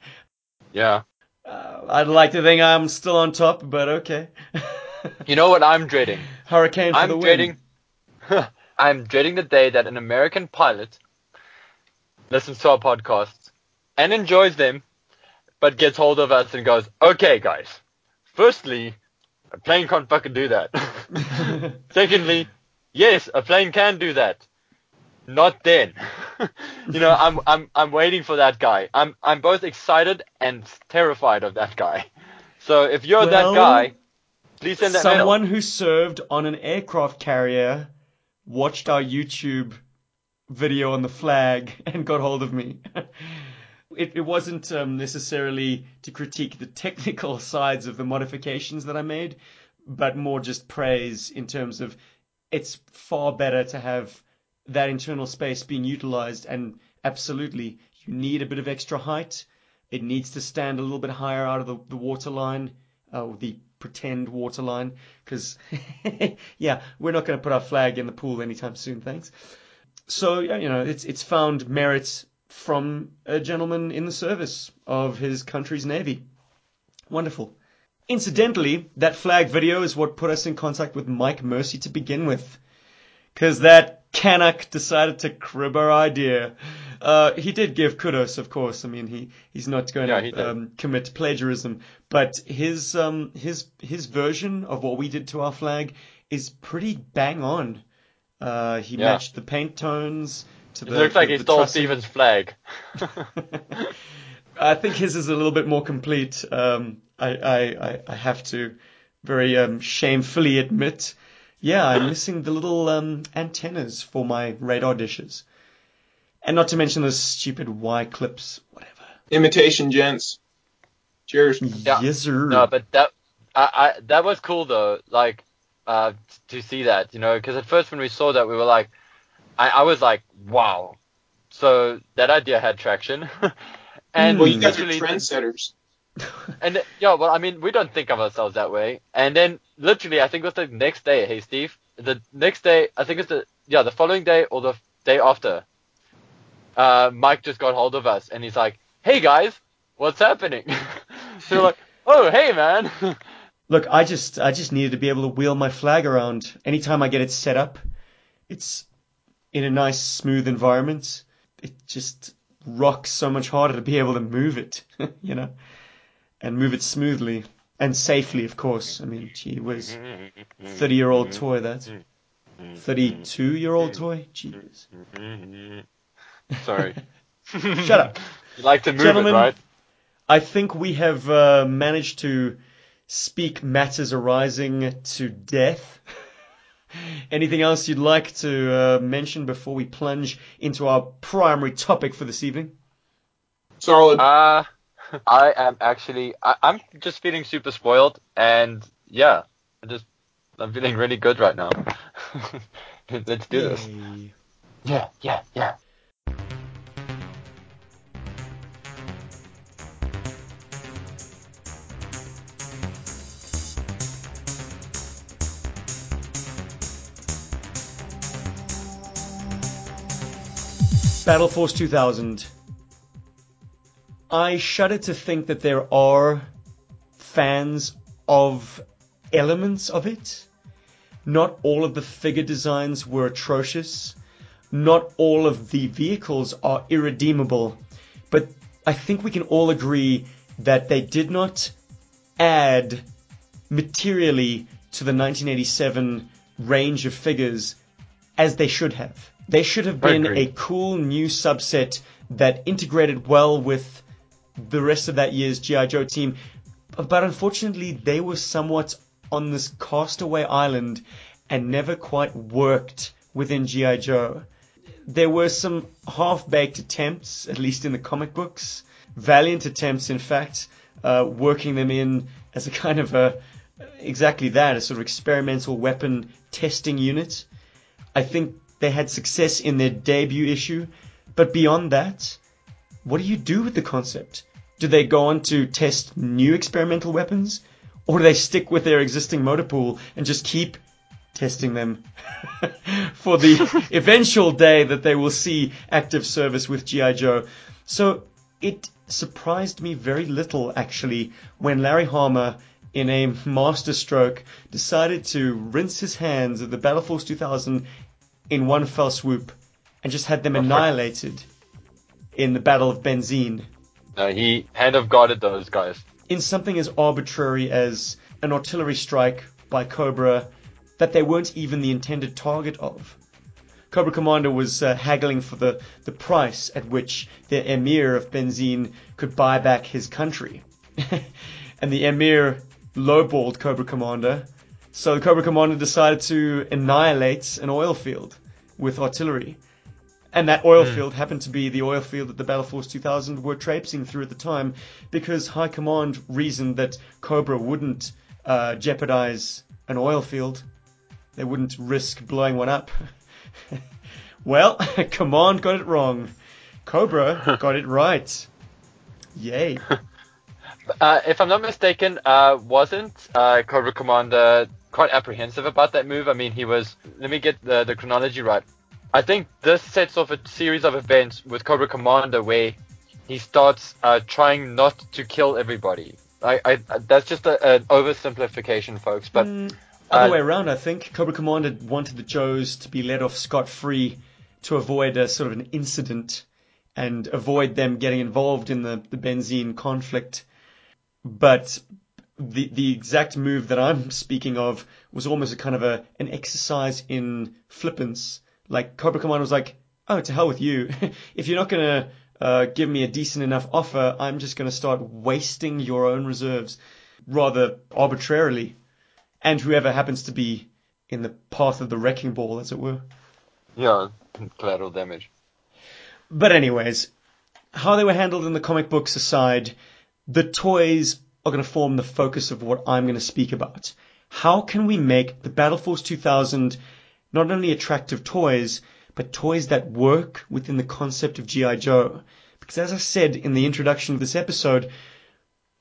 Yeah. Uh, I'd like to think I'm still on top, but okay. You know what I'm dreading? Hurricane for I'm the win. dreading. I'm dreading the day that an American pilot listens to our podcasts and enjoys them, but gets hold of us and goes, "Okay, guys. Firstly, a plane can't fucking do that. Secondly, yes, a plane can do that. Not then. you know, I'm I'm I'm waiting for that guy. I'm I'm both excited and terrified of that guy. So if you're Well, that guy, please send that mail. Someone who served on an aircraft carrier watched our YouTube video on the flag and got hold of me. it, it wasn't um, necessarily to critique the technical sides of the modifications that I made, but more just praise in terms of it's far better to have that internal space being utilized and absolutely you need a bit of extra height. It needs to stand a little bit higher out of the, the uh, the pretend water line, because yeah, we're not going to put our flag in the pool anytime soon, thanks. So you know, it's it's found merit from a gentleman in the service of his country's navy. Wonderful. Incidentally, that flag video is what put us in contact with Mike Mercy to begin with. Because that Canuck decided to crib our idea. Uh, he did give kudos, of course. I mean, he, he's not going Yeah, to um, commit plagiarism, but his um, his his version of what we did to our flag is pretty bang on. Uh, he Yeah. matched the paint tones to It the. looks like the, he stole trussing. Steven's flag. I think his is a little bit more complete. Um, I, I, I, I have to very um, shamefully admit, yeah, I'm missing the little um, antennas for my radar dishes. And not to mention those stupid Y clips, whatever. Imitation gents. Cheers. Yeah. Yes, sir. No, but that I, I that was cool though. Like uh, to see that, you know, because at first when we saw that, we were like, I, I was like, wow. So that idea had traction, and Well, you guys are literally, trendsetters. and yeah, well, I mean, we don't think of ourselves that way. And then literally, I think it was the next day. Hey, Steve, the next day, I think it's the yeah, the following day or the day after. Uh, Mike just got hold of us, and he's like, "Hey guys, what's happening?" so like, "Oh, hey man." Look, I just I just needed to be able to wheel my flag around. Anytime I get it set up, it's in a nice smooth environment. It just rocks so much harder to be able to move it, you know, and move it smoothly and safely, of course. I mean, gee whiz, thirty year old toy that, thirty two year old toy. Jeez, Sorry. shut up. You like to move Gentlemen, it, right? I think we have uh, managed to speak matters arising to death. Anything else you'd like to uh, mention before we plunge into our primary topic for this evening? Solid. Uh, I am actually, I, I'm just feeling super spoiled, and yeah, I just, I'm feeling really good right now. Let's do this. Yeah, yeah, yeah. Battle Force 2000. I shudder to think that there are fans of elements of it. Not all of the figure designs were atrocious. Not all of the vehicles are irredeemable. But I think we can all agree that they did not add materially to the 1987 range of figures as they should have. They should have been a cool new subset that integrated well with the rest of that year's G.I. Joe team. But unfortunately, they were somewhat on this castaway island and never quite worked within G.I. Joe. There were some half baked attempts, at least in the comic books, valiant attempts, in fact, uh, working them in as a kind of a exactly that, a sort of experimental weapon testing unit. I think they had success in their debut issue, but beyond that, what do you do with the concept? Do they go on to test new experimental weapons? Or do they stick with their existing motor pool and just keep testing them for the eventual day that they will see active service with G.I. Joe? So it surprised me very little actually when Larry Hama in a masterstroke decided to rinse his hands of the Battle Force 2000 in one fell swoop and just had them annihilated in the Battle of Benzheen. No, he had of guarded those guys. in something as arbitrary as an artillery strike by Cobra that they weren't even the intended target of. Cobra Commander was uh, haggling for the, the price at which the emir of Benzheen could buy back his country. and the emir lowballed Cobra Commander, so the Cobra Commander decided to annihilate an oil field with artillery. And that oil field happened to be the oil field that the Battle Force 2000 were traipsing through at the time because High Command reasoned that Cobra wouldn't uh, jeopardize an oil field. They wouldn't risk blowing one up. well, Command got it wrong. Cobra got it right. Yay. Uh, if I'm not mistaken, uh, wasn't uh, Cobra Commander quite apprehensive about that move? I mean, he was. Let me get the, the chronology right. I think this sets off a series of events with Cobra Commander where he starts uh, trying not to kill everybody. I, I, that's just a, an oversimplification, folks. But Mm, other uh, way around, I think. Cobra Commander wanted the Joes to be let off scot free to avoid a sort of an incident and avoid them getting involved in the, the Benzheen conflict. But the the exact move that I'm speaking of was almost a kind of a an exercise in flippance. Like Cobra Commander was like, "Oh, to hell with you! if you're not gonna uh, give me a decent enough offer, I'm just gonna start wasting your own reserves, rather arbitrarily, and whoever happens to be in the path of the wrecking ball, as it were." yeah, collateral damage. But anyways, how they were handled in the comic books aside, the toys are going to form the focus of what I'm going to speak about. How can we make the Battle Force 2000 not only attractive toys, but toys that work within the concept of G.I. Joe? Because as I said in the introduction of this episode,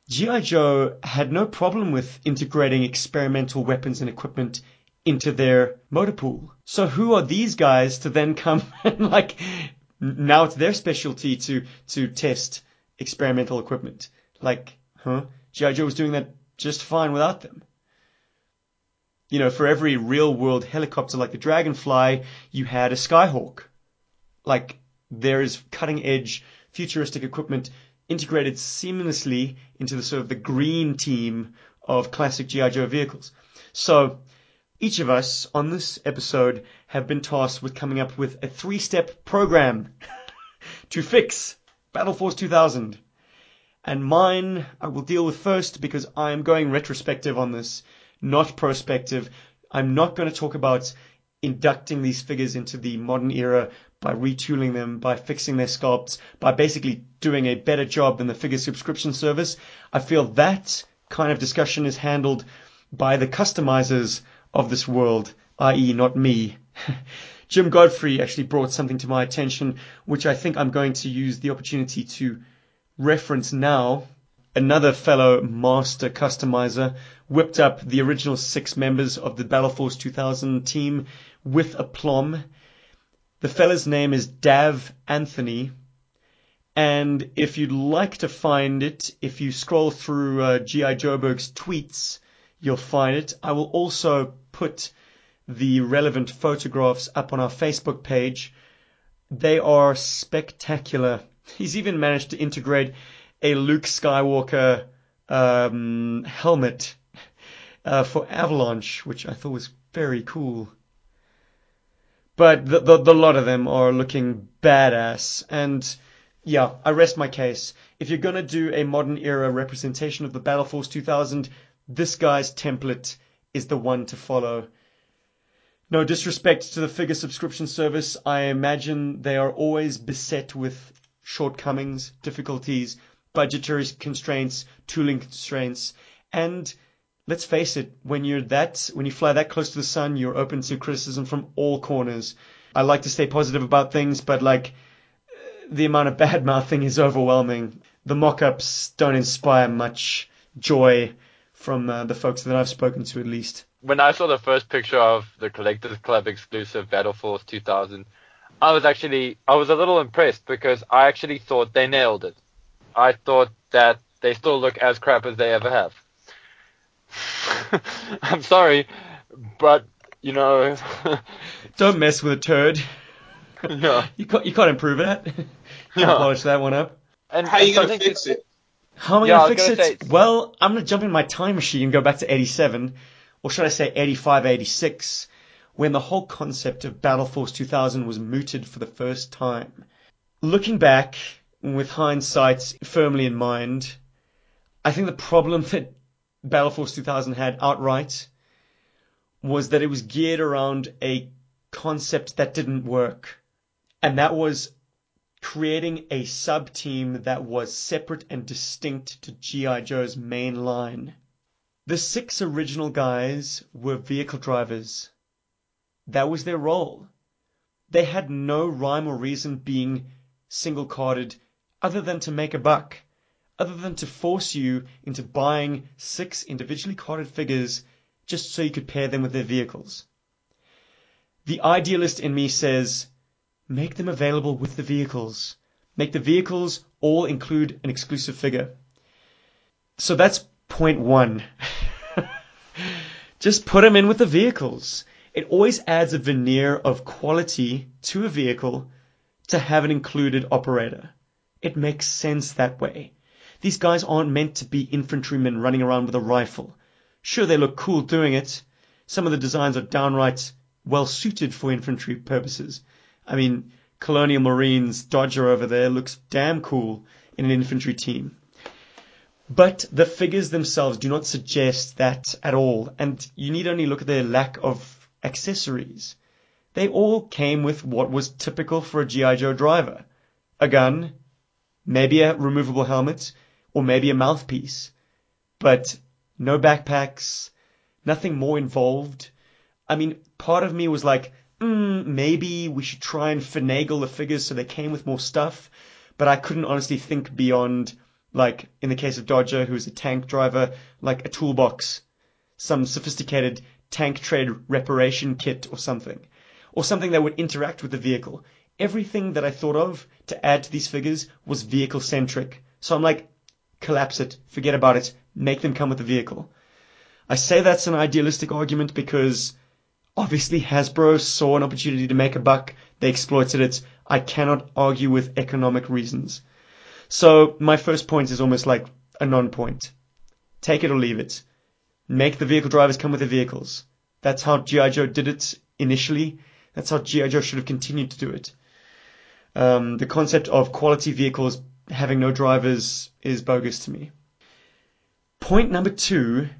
G.I. Joe had no problem with integrating experimental weapons and equipment into their motor pool. So who are these guys to then come and like now it's their specialty to to test experimental equipment. Like, huh? G.I. Joe was doing that just fine without them. You know, for every real world helicopter like the Dragonfly, you had a Skyhawk. Like, there is cutting edge futuristic equipment integrated seamlessly into the sort of the green team of classic G.I. Joe vehicles. So, each of us on this episode have been tasked with coming up with a three step program to fix Battle Force 2000. And mine I will deal with first because I am going retrospective on this, not prospective. I'm not going to talk about inducting these figures into the modern era by retooling them, by fixing their sculpts, by basically doing a better job than the figure subscription service. I feel that kind of discussion is handled by the customizers of this world, i.e., not me. Jim Godfrey actually brought something to my attention, which I think I'm going to use the opportunity to reference now. Another fellow master customizer whipped up the original six members of the Battle Force 2000 team with aplomb. The fella's name is Dav Anthony. And if you'd like to find it, if you scroll through uh, G.I. Joburg's tweets, you'll find it. I will also put the relevant photographs up on our Facebook page. They are spectacular. He's even managed to integrate a Luke Skywalker um, helmet uh, for Avalanche, which I thought was very cool. But the, the, the lot of them are looking badass. And yeah, I rest my case. If you're gonna do a modern era representation of the Battle Force 2000, this guy's template is the one to follow. No disrespect to the figure subscription service, I imagine they are always beset with shortcomings, difficulties, budgetary constraints, tooling constraints, and let's face it, when you're that, when you fly that close to the sun, you're open to criticism from all corners. I like to stay positive about things, but like, the amount of bad mouthing is overwhelming. The mock-ups don't inspire much joy from uh, the folks that I've spoken to, at least. When I saw the first picture of the Collectors Club exclusive Battle Force 2000, I was actually I was a little impressed because I actually thought they nailed it. I thought that they still look as crap as they ever have. I'm sorry, but you know, Don't mess with a turd. yeah, You can't, you can't improve it. can't Yeah. polish that one up. And, How are you and gonna fix it? How am I Yeah, gonna was fix gonna it? say- Well, I'm gonna jump in my time machine and go back to 87, or should I say 85, 86, when the whole concept of Battle Force 2000 was mooted for the first time. Looking back, with hindsight firmly in mind, I think the problem that Battle Force 2000 had outright was that it was geared around a concept that didn't work. And that was creating a sub team that was separate and distinct to G.I. Joe's main line. The six original guys were vehicle drivers. That was their role. They had no rhyme or reason being single carded other than to make a buck, other than to force you into buying six individually carded figures just so you could pair them with their vehicles. The idealist in me says, make them available with the vehicles. Make the vehicles all include an exclusive figure. So that's point one. Just put them in with the vehicles. It always adds a veneer of quality to a vehicle to have an included operator. It makes sense that way. These guys aren't meant to be infantrymen running around with a rifle. Sure, they look cool doing it. Some of the designs are downright well suited for infantry purposes. I mean, Colonial Marines Dodger over there looks damn cool in an infantry team. But the figures themselves do not suggest that at all, and you need only look at their lack of accessories. They all came with what was typical for a G.I. Joe driver. A gun, maybe a removable helmet, or maybe a mouthpiece. But no backpacks, nothing more involved. I mean, part of me was like, mm, maybe we should try and finagle the figures so they came with more stuff. But I couldn't honestly think beyond, like, in the case of Dodger, who's a tank driver, like a toolbox, some sophisticated tank trade reparation kit or something, or something that would interact with the vehicle. Everything that I thought of to add to these figures was vehicle centric. So I'm like, collapse it, forget about it, make them come with the vehicle. I say that's an idealistic argument because obviously Hasbro saw an opportunity to make a buck, they exploited it. I cannot argue with economic reasons. So my first point is almost like a non-point. Take it or leave it. Make the vehicle drivers come with the vehicles. That's how G.I. Joe did it initially. That's how G.I. Joe should have continued to do it. Um, the concept of quality vehicles having no drivers is bogus to me. Point number two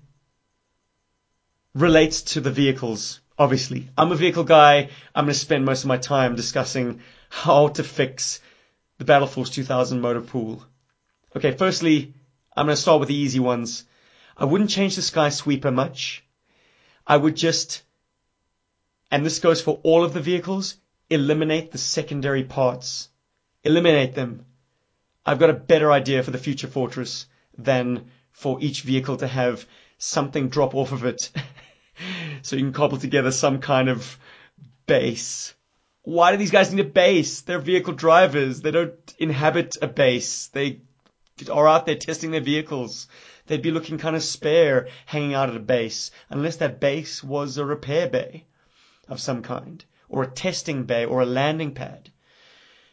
relates to the vehicles, obviously. I'm a vehicle guy. I'm going to spend most of my time discussing how to fix the Battle Force 2000 motor pool. Okay, firstly, I'm going to start with the easy ones. I wouldn't change the Sky Sweeper much. I would just, and this goes for all of the vehicles, eliminate the secondary parts. Eliminate them. I've got a better idea for the future Fortress than for each vehicle to have something drop off of it. so you can cobble together some kind of base. Why do these guys need a base? They're vehicle drivers. They don't inhabit a base. They are out there testing their vehicles. They'd be looking kind of spare hanging out at a base, unless that base was a repair bay of some kind, or a testing bay, or a landing pad.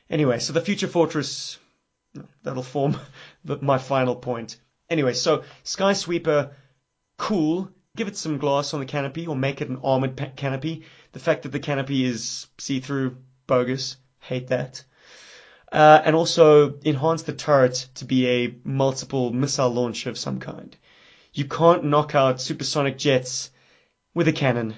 Anyway, so the future fortress, that'll form my final point. Anyway, so Sky Sweeper, cool. Give it some glass on the canopy, or make it an armored pa- canopy. The fact that the canopy is see-through, bogus. Hate that. Uh, and also enhance the turret to be a multiple missile launcher of some kind. You can't knock out supersonic jets with a cannon.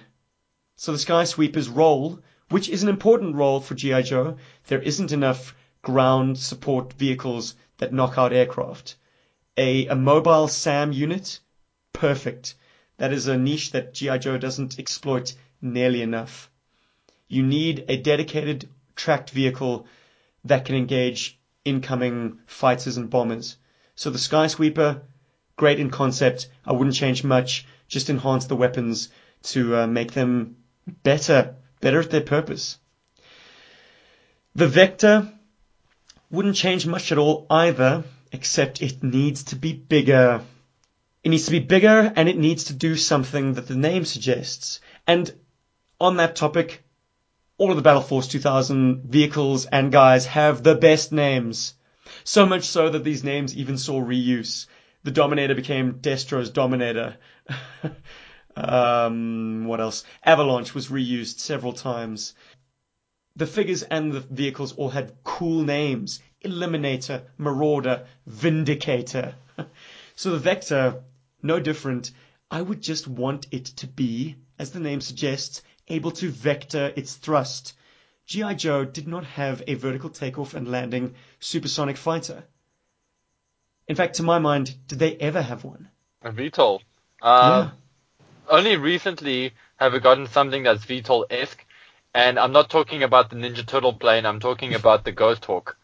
So the Sky Sweeper's role, which is an important role for G.I. Joe, there isn't enough ground support vehicles that knock out aircraft. A, a mobile SAM unit, perfect. That is a niche that G.I. Joe doesn't exploit nearly enough. You need a dedicated tracked vehicle that can engage incoming fighters and bombers. So the Sky Sweeper, great in concept. I wouldn't change much. Just enhance the weapons to uh, make them better, better at their purpose. The Vector wouldn't change much at all either, except it needs to be bigger. It needs to be bigger and it needs to do something that the name suggests. And on that topic, all of the Battle Force 2000 vehicles and guys have the best names. So much so that these names even saw reuse. The Dominator became Destro's Dominator. um, what else? Avalanche was reused several times. The figures and the vehicles all had cool names. Eliminator, Marauder, Vindicator. so the Vector, no different. I would just want it to be, as the name suggests, able to vector its thrust. G.I. Joe did not have a vertical takeoff and landing supersonic fighter. In fact, to my mind, did they ever have one? A VTOL. Uh, Only recently have we gotten something that's VTOL-esque, and I'm not talking about the Ninja Turtle plane, I'm talking about the Ghost Hawk,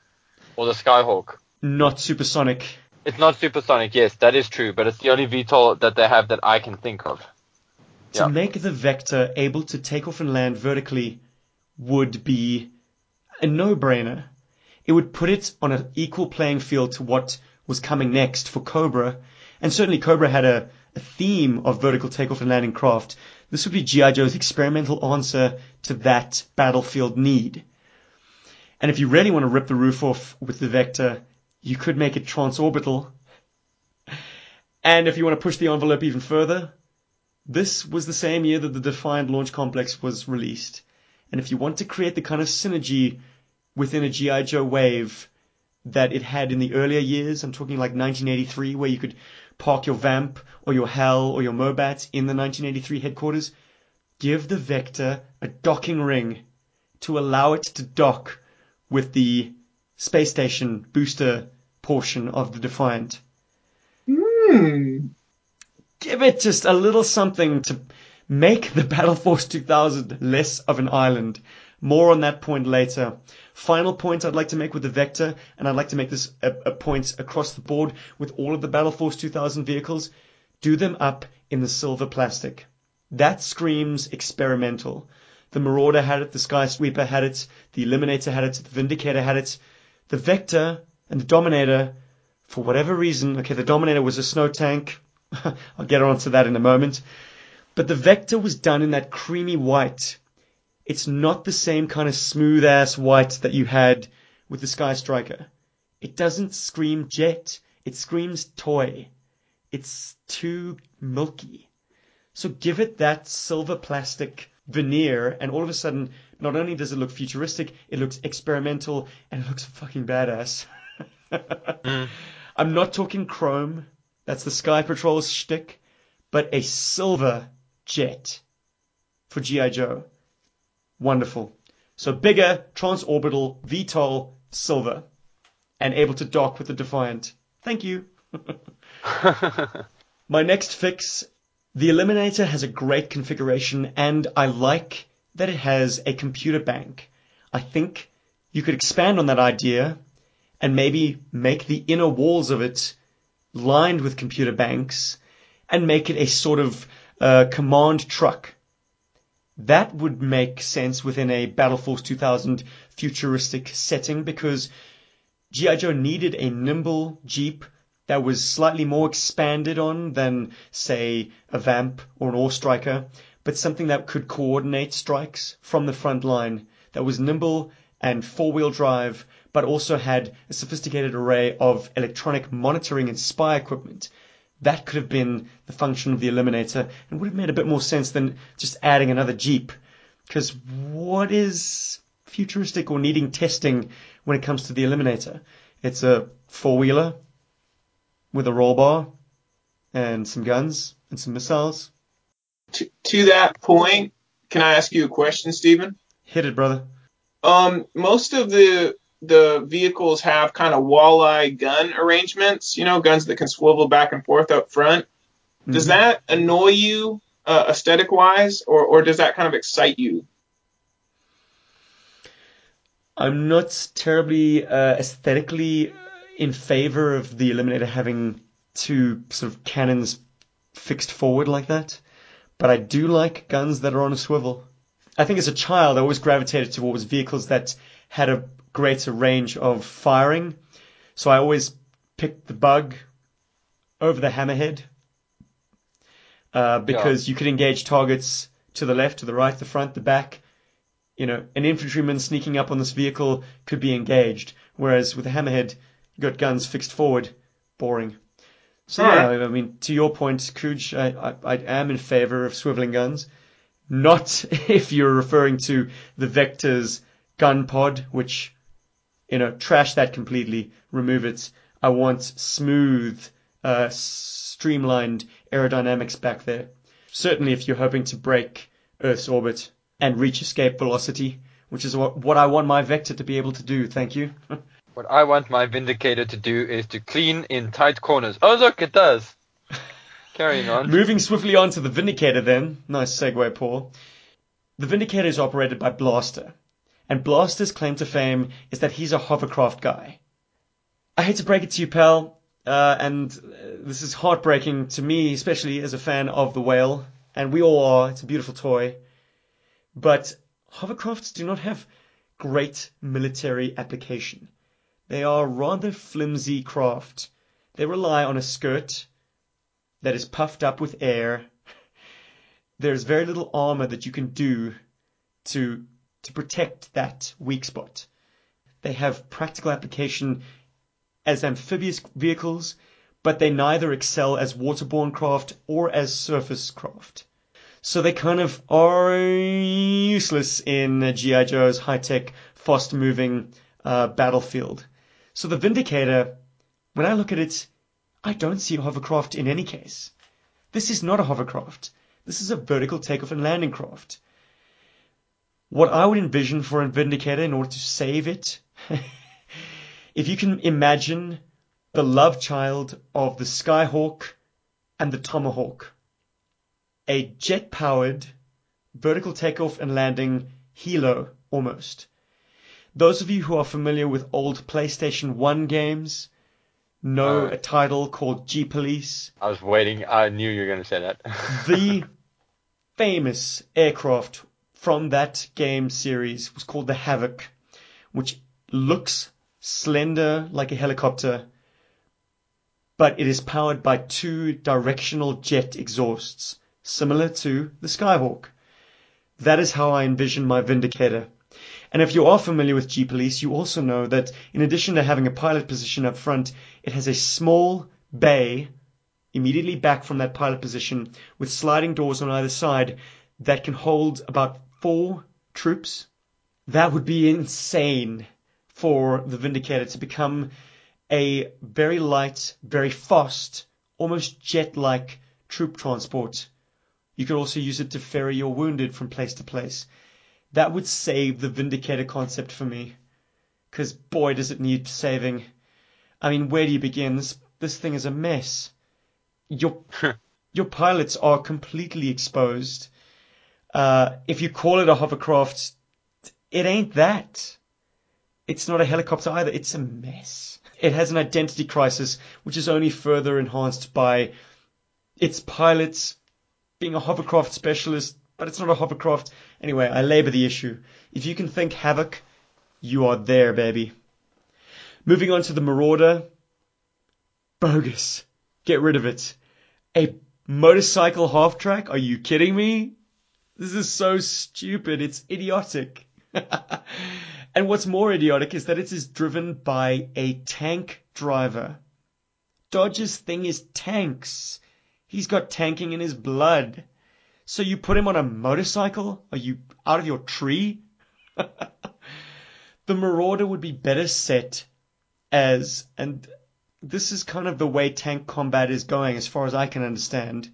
or the Skyhawk. Not supersonic. It's not supersonic, yes, that is true, but it's the only VTOL that they have that I can think of. To Yeah. make the Vector able to take off and land vertically would be a no-brainer. It would put it on an equal playing field to what was coming next for Cobra, and certainly Cobra had a theme of vertical takeoff and landing craft. This would be G.I. Joe's experimental answer to that battlefield need. And if you really want to rip the roof off with the Vector, you could make it transorbital. And if you want to push the envelope even further, this was the same year that the Defiant Launch Complex was released. And if you want to create the kind of synergy within a G.I. Joe wave that it had in the earlier years, I'm talking like 1983, where you could park your Vamp or your HAL or your Mobat in the 1983 headquarters, give the Vector a docking ring to allow it to dock with the space station booster portion of the Defiant Hmm. give it just a little something to make the Battle Force 2000 less of an island. More on that point later. Final point I'd like to make with the Vector, and I'd like to make this a, a point across the board with all of the Battle Force 2000 vehicles. Do them up in the silver plastic. That screams experimental. The Marauder had it, the Skysweeper had it, the Eliminator had it, the Vindicator had it. The Vector and the Dominator, for whatever reason, okay, the Dominator was a snow tank. I'll get onto that in a moment. But the Vector was done in that creamy white. It's not the same kind of smooth ass white that you had with the Sky Striker. It doesn't scream jet. It screams toy. It's too milky. So give it that silver plastic veneer, and all of a sudden, not only does it look futuristic, it looks experimental, and it looks fucking badass. Mm. I'm not talking chrome. That's the Sky Patrol's shtick, but a silver jet for G.I. Joe. Wonderful. So bigger, transorbital, VTOL, silver, and able to dock with the Defiant. Thank you. My next fix, the Eliminator has a great configuration and I like that it has a computer bank. I think you could expand on that idea and maybe make the inner walls of it lined with computer banks and make it a sort of uh, command truck. That would make sense within a Battle Force 2000 futuristic setting because G.I. Joe needed a nimble Jeep that was slightly more expanded on than, say, a Vamp or an AWE Striker, but something that could coordinate strikes from the front line, that was nimble and four wheel drive, but also had a sophisticated array of electronic monitoring and spy equipment. That could have been the function of the Eliminator and would have made a bit more sense than just adding another Jeep. Because what is futuristic or needing testing when it comes to the Eliminator? It's a four wheeler with a roll bar and some guns and some missiles. To, to that point, can I ask you a question, Stephen? Hit it, brother. Um, most of the the vehicles have kind of walleye gun arrangements, you know, guns that can swivel back and forth up front. Does Mhm. that annoy you uh, aesthetic wise, or, or does that kind of excite you? I'm not terribly uh, aesthetically in favor of the Eliminator having two sort of cannons fixed forward like that, but I do like guns that are on a swivel. I think as a child, I always gravitated towards vehicles that had a greater range of firing, so I always picked the Bug over the Hammerhead uh, because you could engage targets to the left, to the right, the front, the back you know, an infantryman sneaking up on this vehicle could be engaged. Whereas with a hammerhead, You got guns fixed forward. Boring. So yeah. I mean, to your point, Cooge, I, I, I am in favor of swiveling guns. Not if you're referring to the Vector's gun pod, which, you know, trash that completely, remove it. I want smooth, uh, streamlined aerodynamics back there. Certainly if you're hoping to break Earth's orbit and reach escape velocity, which is what, what I want my Vector to be able to do, thank you. What I want my Vindicator to do is to clean in tight corners. Oh, look, it does. Carrying on. Moving swiftly on to the Vindicator then. Nice segue, Paul. The Vindicator is operated by Blaster. And Blaster's claim to fame is that he's a hovercraft guy. I hate to break it to you, pal, uh, and uh, this is heartbreaking to me, especially as a fan of the whale, and we all are. It's a beautiful toy. But hovercrafts do not have great military application. They are rather flimsy craft. They rely on a skirt that is puffed up with air. There's very little armor that you can do to to protect that weak spot. They have practical application as amphibious vehicles, but they neither excel as waterborne craft or as surface craft. So they kind of are useless in G.I. Joe's high-tech, fast-moving uh, battlefield. So the Vindicator, when I look at it, I don't see a hovercraft in any case. This is not a hovercraft. This is a vertical takeoff and landing craft. What I would envision for a Vindicator in order to save it, if you can imagine the love child of the Skyhawk and the Tomahawk, a jet powered vertical takeoff and landing helo almost. Those of you who are familiar with old PlayStation 1 games know Uh. a title called G Police. I was waiting. I knew you were going to say that. The famous aircraft from that game series was called the Havoc, which looks slender like a helicopter, but it is powered by two directional jet exhausts, similar to the Skyhawk. That is how I envision my Vindicator. And if you are familiar with G Police, you also know that in addition to having a pilot position up front, it has a small bay immediately back from that pilot position with sliding doors on either side that can hold about four troops. That would be insane for the Vindicator to become a very light, very fast, almost jet-like troop transport. You could also use it to ferry your wounded from place to place. That would save the Vindicator concept for me. Cause boy does it need saving. I mean, where do you begin? This, this thing is a mess. Your, your pilots are completely exposed. Uh, if you call it a hovercraft, it ain't that. It's not a helicopter either. It's a mess. It has an identity crisis, which is only further enhanced by its pilots being a hovercraft specialist, but it's not a hovercraft. Anyway, I labor the issue. If you can think Havoc, you are there, baby. Moving on to the Marauder. Bogus. Get rid of it. A motorcycle half track? Are you kidding me? This is so stupid. It's idiotic. and what's more idiotic is that it is driven by a tank driver. Dodge's thing is tanks. He's got tanking in his blood. So you put him on a motorcycle? Are you out of your tree? the Marauder would be better set as, and this is kind of the way tank combat is going as far as I can understand.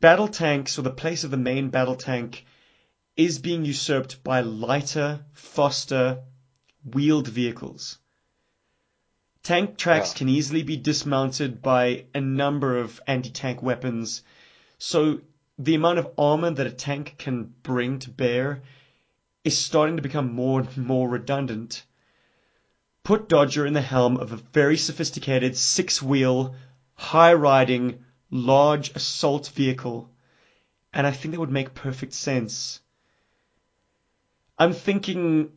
Battle tanks, or the place of the main battle tank, is being usurped by lighter, faster, wheeled vehicles. Tank tracks Yeah. can easily be dismounted by a number of anti-tank weapons, so the amount of armor that a tank can bring to bear is starting to become more and more redundant. Put Dodger in the helm of a very sophisticated six-wheel, high-riding, large assault vehicle, and I think that would make perfect sense. I'm thinking,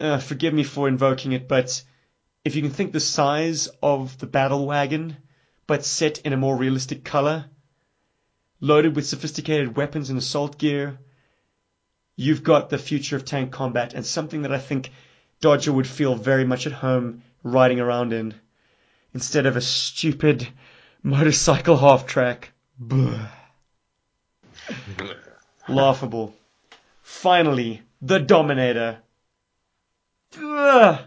uh, forgive me for invoking it, but if you can think the size of the battle wagon, but set in a more realistic color, loaded with sophisticated weapons and assault gear, you've got the future of tank combat and something that I think Dodger would feel very much at home riding around in. instead of a stupid motorcycle half track. Laughable. Finally, the Dominator. Ugh.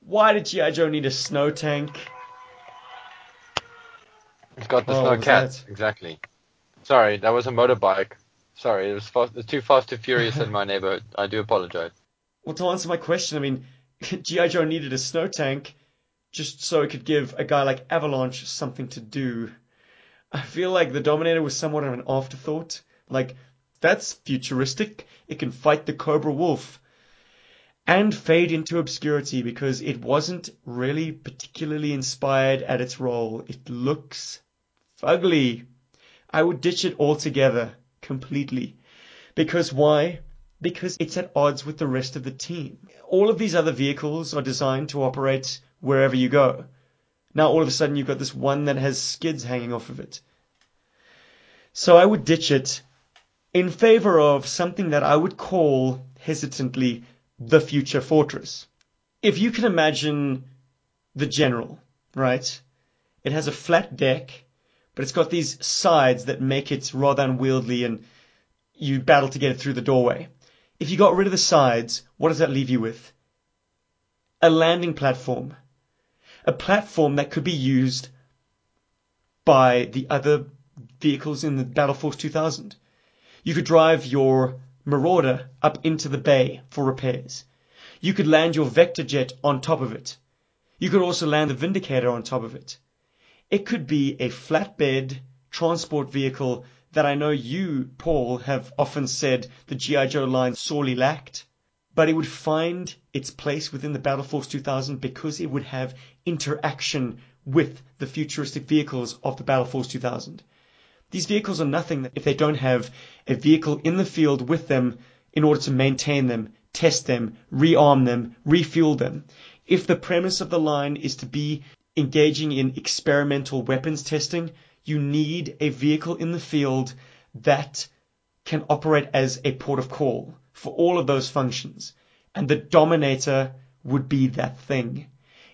Why did G.I. Joe need a snow tank? It's got the Oh, snow was cat. that- Exactly. Sorry, that was a motorbike. Sorry, it was fast, it's too fast, too furious in my neighborhood. I do apologize. Well, to answer my question, I mean, G.I. Joe needed a snow tank just so it could give a guy like Avalanche something to do. I feel like the Dominator was somewhat of an afterthought. Like, that's futuristic. It can fight the Cobra Wolf. And fade into obscurity because it wasn't really particularly inspired at its role. It looks fugly. I would ditch it altogether, completely. Because why? Because it's at odds with the rest of the team. All of these other vehicles are designed to operate wherever you go. Now all of a sudden you've got this one that has skids hanging off of it. So I would ditch it in favor of something that I would call hesitantly the future fortress. If you can imagine the general, right? It has a flat deck, but it's got these sides that make it rather unwieldy and you battle to get it through the doorway. If you got rid of the sides, what does that leave you with? A landing platform. A platform that could be used by the other vehicles in the Battle Force 2000. You could drive your Marauder up into the bay for repairs. You could land your Vector jet on top of it. You could also land the Vindicator on top of it. It could be a flatbed transport vehicle that I know you, Paul, have often said the G.I. Joe line sorely lacked. But it would find its place within the Battle Force 2000 because it would have interaction with the futuristic vehicles of the Battle Force 2000. These vehicles are nothing if they don't have a vehicle in the field with them in order to maintain them, test them, rearm them, refuel them. If the premise of the line is to be engaging in experimental weapons testing, you need a vehicle in the field that can operate as a port of call for all of those functions. And the Dominator would be that thing.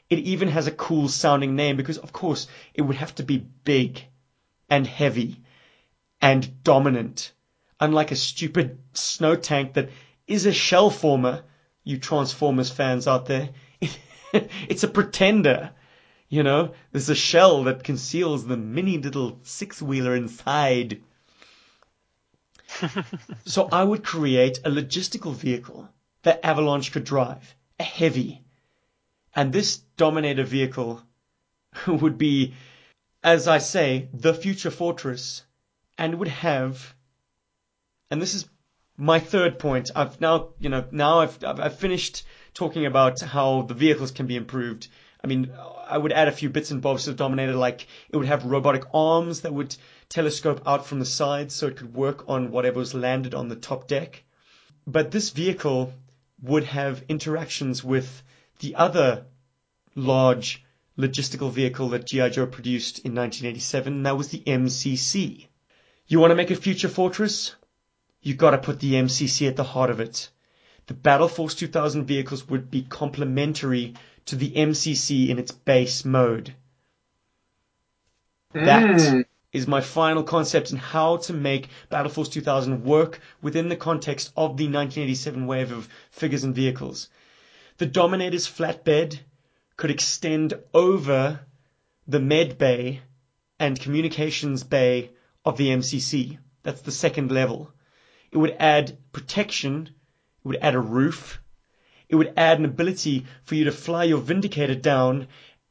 It even has a cool sounding name because, of course, it would have to be big and heavy and dominant. Unlike a stupid snow tank that is a shell former, you Transformers fans out there. it's a pretender. You know, there's a shell that conceals the mini little six wheeler inside. So I would create a logistical vehicle that Avalanche could drive, a heavy. And this Dominator vehicle would be, as I say, the future fortress and would have, and this is my third point. I've now, you know, now I've, I've, finished talking about how the vehicles can be improved. I mean, I would add a few bits and bobs to the Dominator, like it would have robotic arms that would telescope out from the side so it could work on whatever was landed on the top deck. But this vehicle would have interactions with the other large logistical vehicle that G.I. Joe produced in 1987, and that was the MCC. You want to make a future fortress? You gotta put the MCC at the heart of it. The Battle Force 2000 vehicles would be complementary to the MCC in its base mode. That mm. Is my final concept in how to make Battle Force 2000 work within the context of the 1987 wave of figures and vehicles. The Dominator's flatbed could extend over the med bay and communications bay of the MCC. That's the second level. It would add protection. It would add a roof. It would add an ability for you to fly your Vindicator down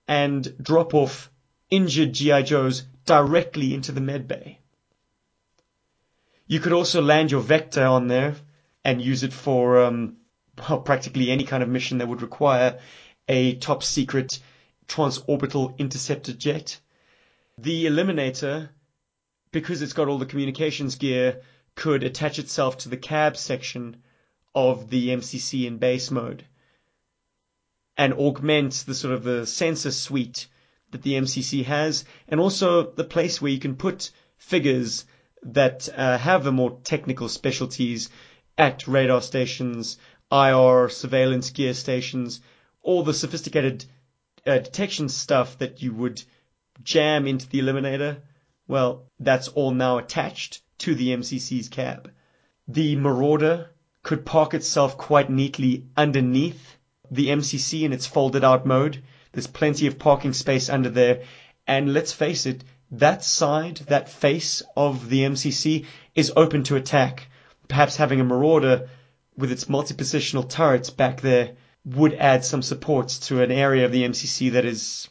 and drop off injured G.I. Joes directly into the med bay. You could also land your Vector on there and use it for um, well, practically any kind of mission that would require a top secret transorbital interceptor jet. The Eliminator, because it's got all the communications gear, could attach itself to the cab section of the MCC in base mode and augment the sort of the sensor suite that the MCC has, and also the place where you can put figures that uh, have the more technical specialties at radar stations, IR, surveillance gear stations, all the sophisticated uh, detection stuff that you would jam into the eliminator, well, that's all now attached to the MCC's cab. The Marauder could park itself quite neatly underneath the MCC in its folded out mode. There's plenty of parking space under there. And let's face it, that side, that face of the MCC is open to attack. Perhaps having a Marauder with its multi-positional turrets back there would add some support to an area of the MCC that is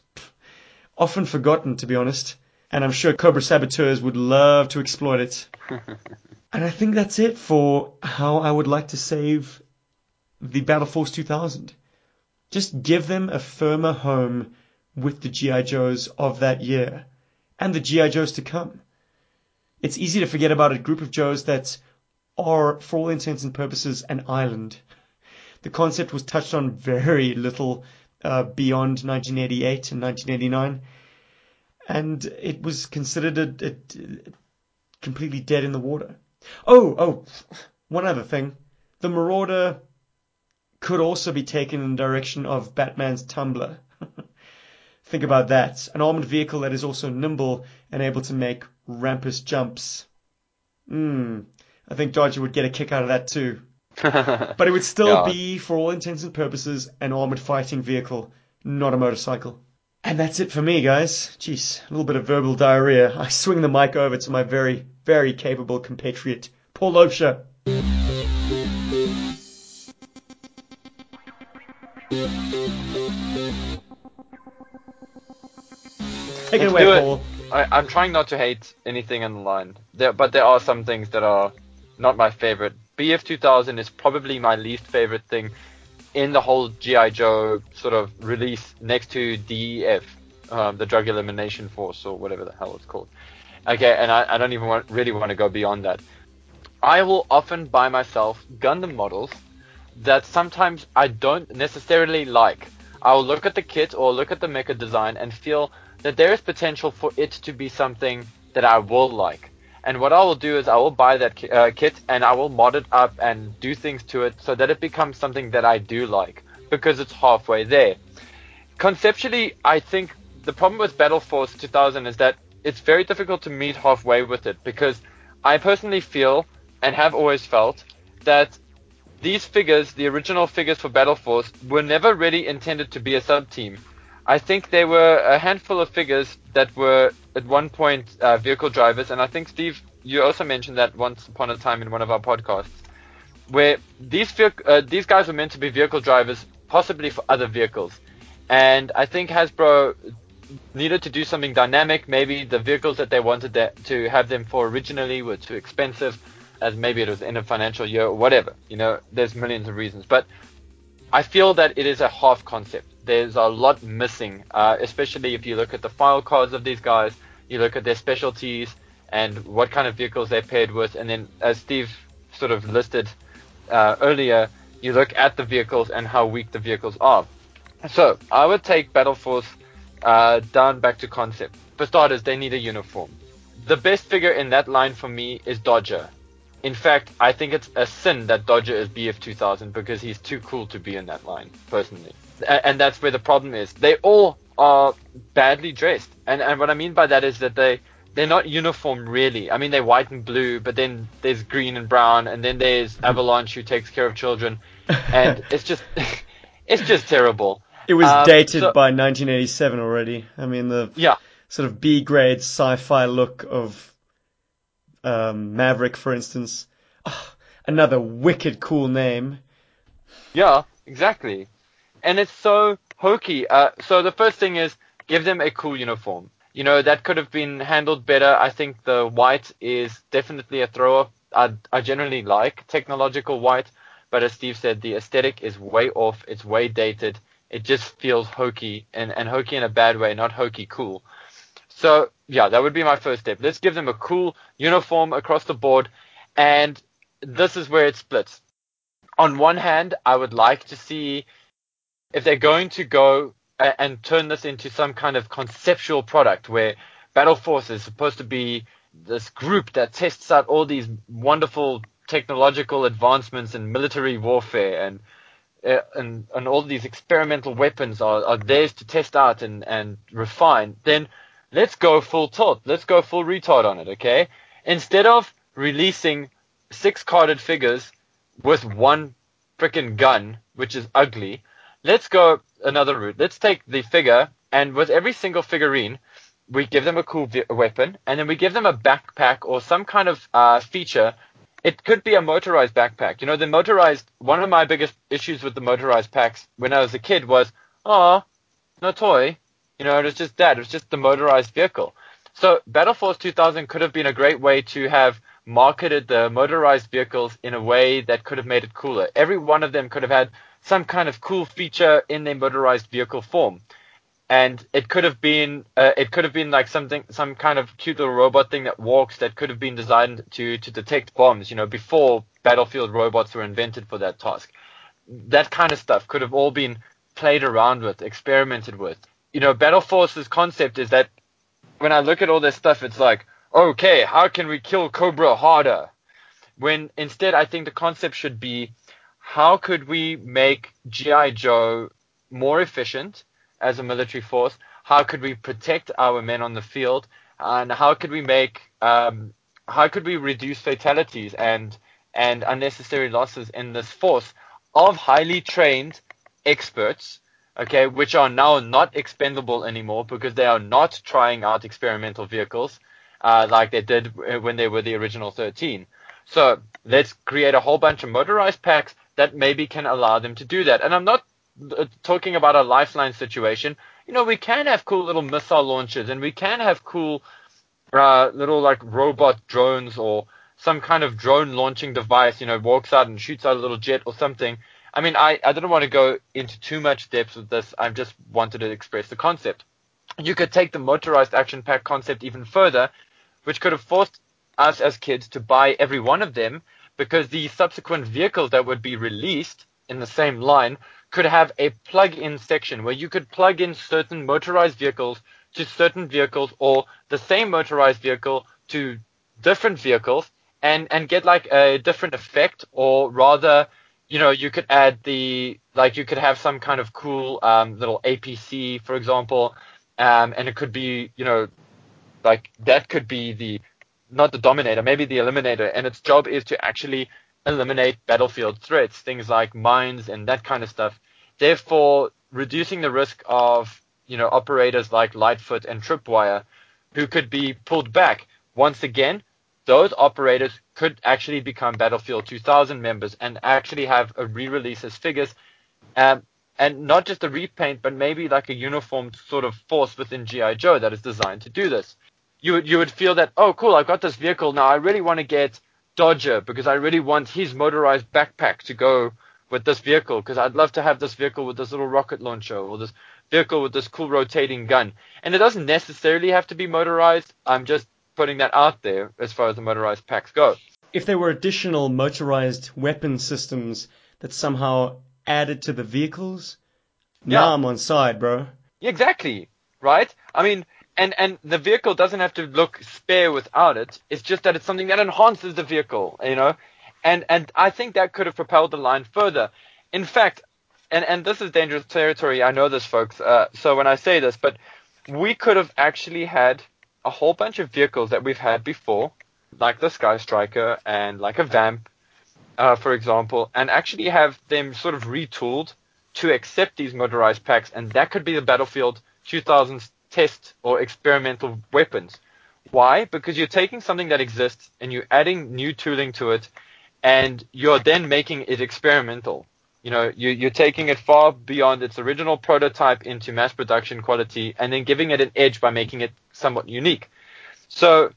often forgotten, to be honest. And I'm sure Cobra Saboteurs would love to exploit it. and I think that's it for how I would like to save the Battle Force 2000. Just give them a firmer home with the G.I. Joes of that year and the G.I. Joes to come. It's easy to forget about a group of Joes that are, for all intents and purposes, an island. The concept was touched on very little uh, beyond 1988 and 1989, and it was considered a, a, a completely dead in the water. Oh, oh, one other thing. The Marauder could also be taken in the direction of Batman's Tumbler. Think about that. An armored vehicle that is also nimble and able to make rampant jumps. Hmm. I think Dodger would get a kick out of that too. but it would still yeah. be, for all intents and purposes, an armored fighting vehicle, not a motorcycle. And that's it for me, guys. Jeez, a little bit of verbal diarrhea. I swing the mic over to my very, very capable compatriot, Paul Lobsher. Take it away, Paul. I, am trying not to hate anything in the line, there, but there are some things that are not my favorite. BF 2000 is probably my least favorite thing in the whole GI Joe sort of release next to DEF, um, the Drug Elimination Force or whatever the hell it's called. Okay, and I, I don't even want, really want to go beyond that. I will often buy myself Gundam models that sometimes I don't necessarily like. I'll look at the kit or look at the mecha design and feel that there is potential for it to be something that I will like. And what I will do is I will buy that uh, kit and I will mod it up and do things to it so that it becomes something that I do like because it's halfway there. Conceptually, I think the problem with Battle Force 2000 is that it's very difficult to meet halfway with it because I personally feel and have always felt that these figures, the original figures for Battle Force, were never really intended to be a sub team. I think there were a handful of figures that were at one point uh, vehicle drivers, and I think Steve, you also mentioned that once upon a time in one of our podcasts, where these uh, these guys were meant to be vehicle drivers, possibly for other vehicles, and I think Hasbro needed to do something dynamic. Maybe the vehicles that they wanted to have them for originally were too expensive, as maybe it was in a financial year or whatever. You know, there's millions of reasons, but I feel that it is a half concept there's a lot missing, uh, especially if you look at the file cards of these guys, you look at their specialties and what kind of vehicles they're paired with, and then as Steve sort of listed uh, earlier, you look at the vehicles and how weak the vehicles are. So I would take Battle Force uh, down back to concept. For starters, they need a uniform. The best figure in that line for me is Dodger. In fact, I think it's a sin that Dodger is BF 2000 because he's too cool to be in that line, personally and that's where the problem is. They all are badly dressed, and and what I mean by that is that they they're not uniform really. I mean they're white and blue, but then there's green and brown, and then there's Avalanche who takes care of children, and it's just it's just terrible. It was um, dated so, by 1987 already. I mean the yeah sort of B grade sci-fi look of um, Maverick, for instance. Oh, another wicked cool name. Yeah, exactly and it's so hokey. Uh, so the first thing is give them a cool uniform. You know that could have been handled better. I think the white is definitely a throw off. I, I generally like technological white, but as Steve said, the aesthetic is way off. It's way dated. It just feels hokey and, and hokey in a bad way, not hokey cool. So yeah, that would be my first step. Let's give them a cool uniform across the board, and this is where it splits. On one hand, I would like to see if they're going to go and turn this into some kind of conceptual product where Battle Force is supposed to be this group that tests out all these wonderful technological advancements in military warfare and uh, and and all these experimental weapons are, are theirs to test out and and refine, then let's go full tilt. Let's go full retard on it. Okay, instead of releasing six carded figures with one freaking gun, which is ugly, let's go another route. Let's take the figure and with every single figurine, we give them a cool vi- weapon, and then we give them a backpack or some kind of uh, feature. It could be a motorized backpack. You know, the motorized. One of my biggest issues with the motorized packs when I was a kid was, oh, no toy. You know, it was just that. It was just the motorized vehicle. So Battle Force 2000 could have been a great way to have marketed the motorized vehicles in a way that could have made it cooler. Every one of them could have had some kind of cool feature in their motorized vehicle form and it could have been uh, it could have been like something some kind of cute little robot thing that walks that could have been designed to to detect bombs you know before battlefield robots were invented for that task that kind of stuff could have all been played around with experimented with you know battle force's concept is that when i look at all this stuff it's like okay how can we kill cobra harder when instead i think the concept should be how could we make gi joe more efficient as a military force? How could we protect our men on the field? And how could we make um, how could we reduce fatalities and and unnecessary losses in this force of highly trained experts, okay, which are now not expendable anymore because they are not trying out experimental vehicles uh, like they did when they were the original 13. So let's create a whole bunch of motorized packs that maybe can allow them to do that. And I'm not uh, talking about a lifeline situation, you know, we can have cool little missile launchers and we can have cool uh, little like robot drones or some kind of drone launching device, you know, walks out and shoots out a little jet or something. I mean, I, I didn't want to go into too much depth with this. I just wanted to express the concept. You could take the motorized action pack concept even further, which could have forced us as kids to buy every one of them because the subsequent vehicles that would be released in the same line could have a plug-in section where you could plug in certain motorized vehicles to certain vehicles or the same motorized vehicle to different vehicles and and get like a different effect or rather you know you could add the like you could have some kind of cool um, little APC for example um, and it could be you know like that could be the not the dominator maybe the eliminator and its job is to actually eliminate battlefield threats, things like mines and that kind of stuff. Therefore, reducing the risk of you know operators like Lightfoot and Tripwire, who could be pulled back. Once again, those operators could actually become Battlefield 2000 members and actually have a re-release as figures, um, and not just a repaint, but maybe like a uniformed sort of force within GI Joe that is designed to do this. You would you would feel that oh cool I've got this vehicle now I really want to get Dodger because I really want his motorized backpack to go with this vehicle because I'd love to have this vehicle with this little rocket launcher or this vehicle with this cool rotating gun. And it doesn't necessarily have to be motorized. I'm just putting that out there as far as the motorized packs go. If there were additional motorized weapon systems that somehow added to the vehicles, now Yeah. I'm on side, bro. Exactly, right? I mean, and and the vehicle doesn't have to look spare without it. It's just that it's something that enhances the vehicle, you know. And and I think that could have propelled the line further. In fact, and and this is dangerous territory. I know this, folks. Uh, so when I say this, but we could have actually had a whole bunch of vehicles that we've had before, like the Sky Striker and like a Vamp, uh, for example, and actually have them sort of retooled to accept these motorized packs, and that could be the Battlefield 2000's test or experimental weapons. Why? Because you're taking something that exists and you're adding new tooling to it, and you're then making it experimental. You know, you, you're taking it far beyond its original prototype into mass production quality, and then giving it an edge by making it somewhat unique. So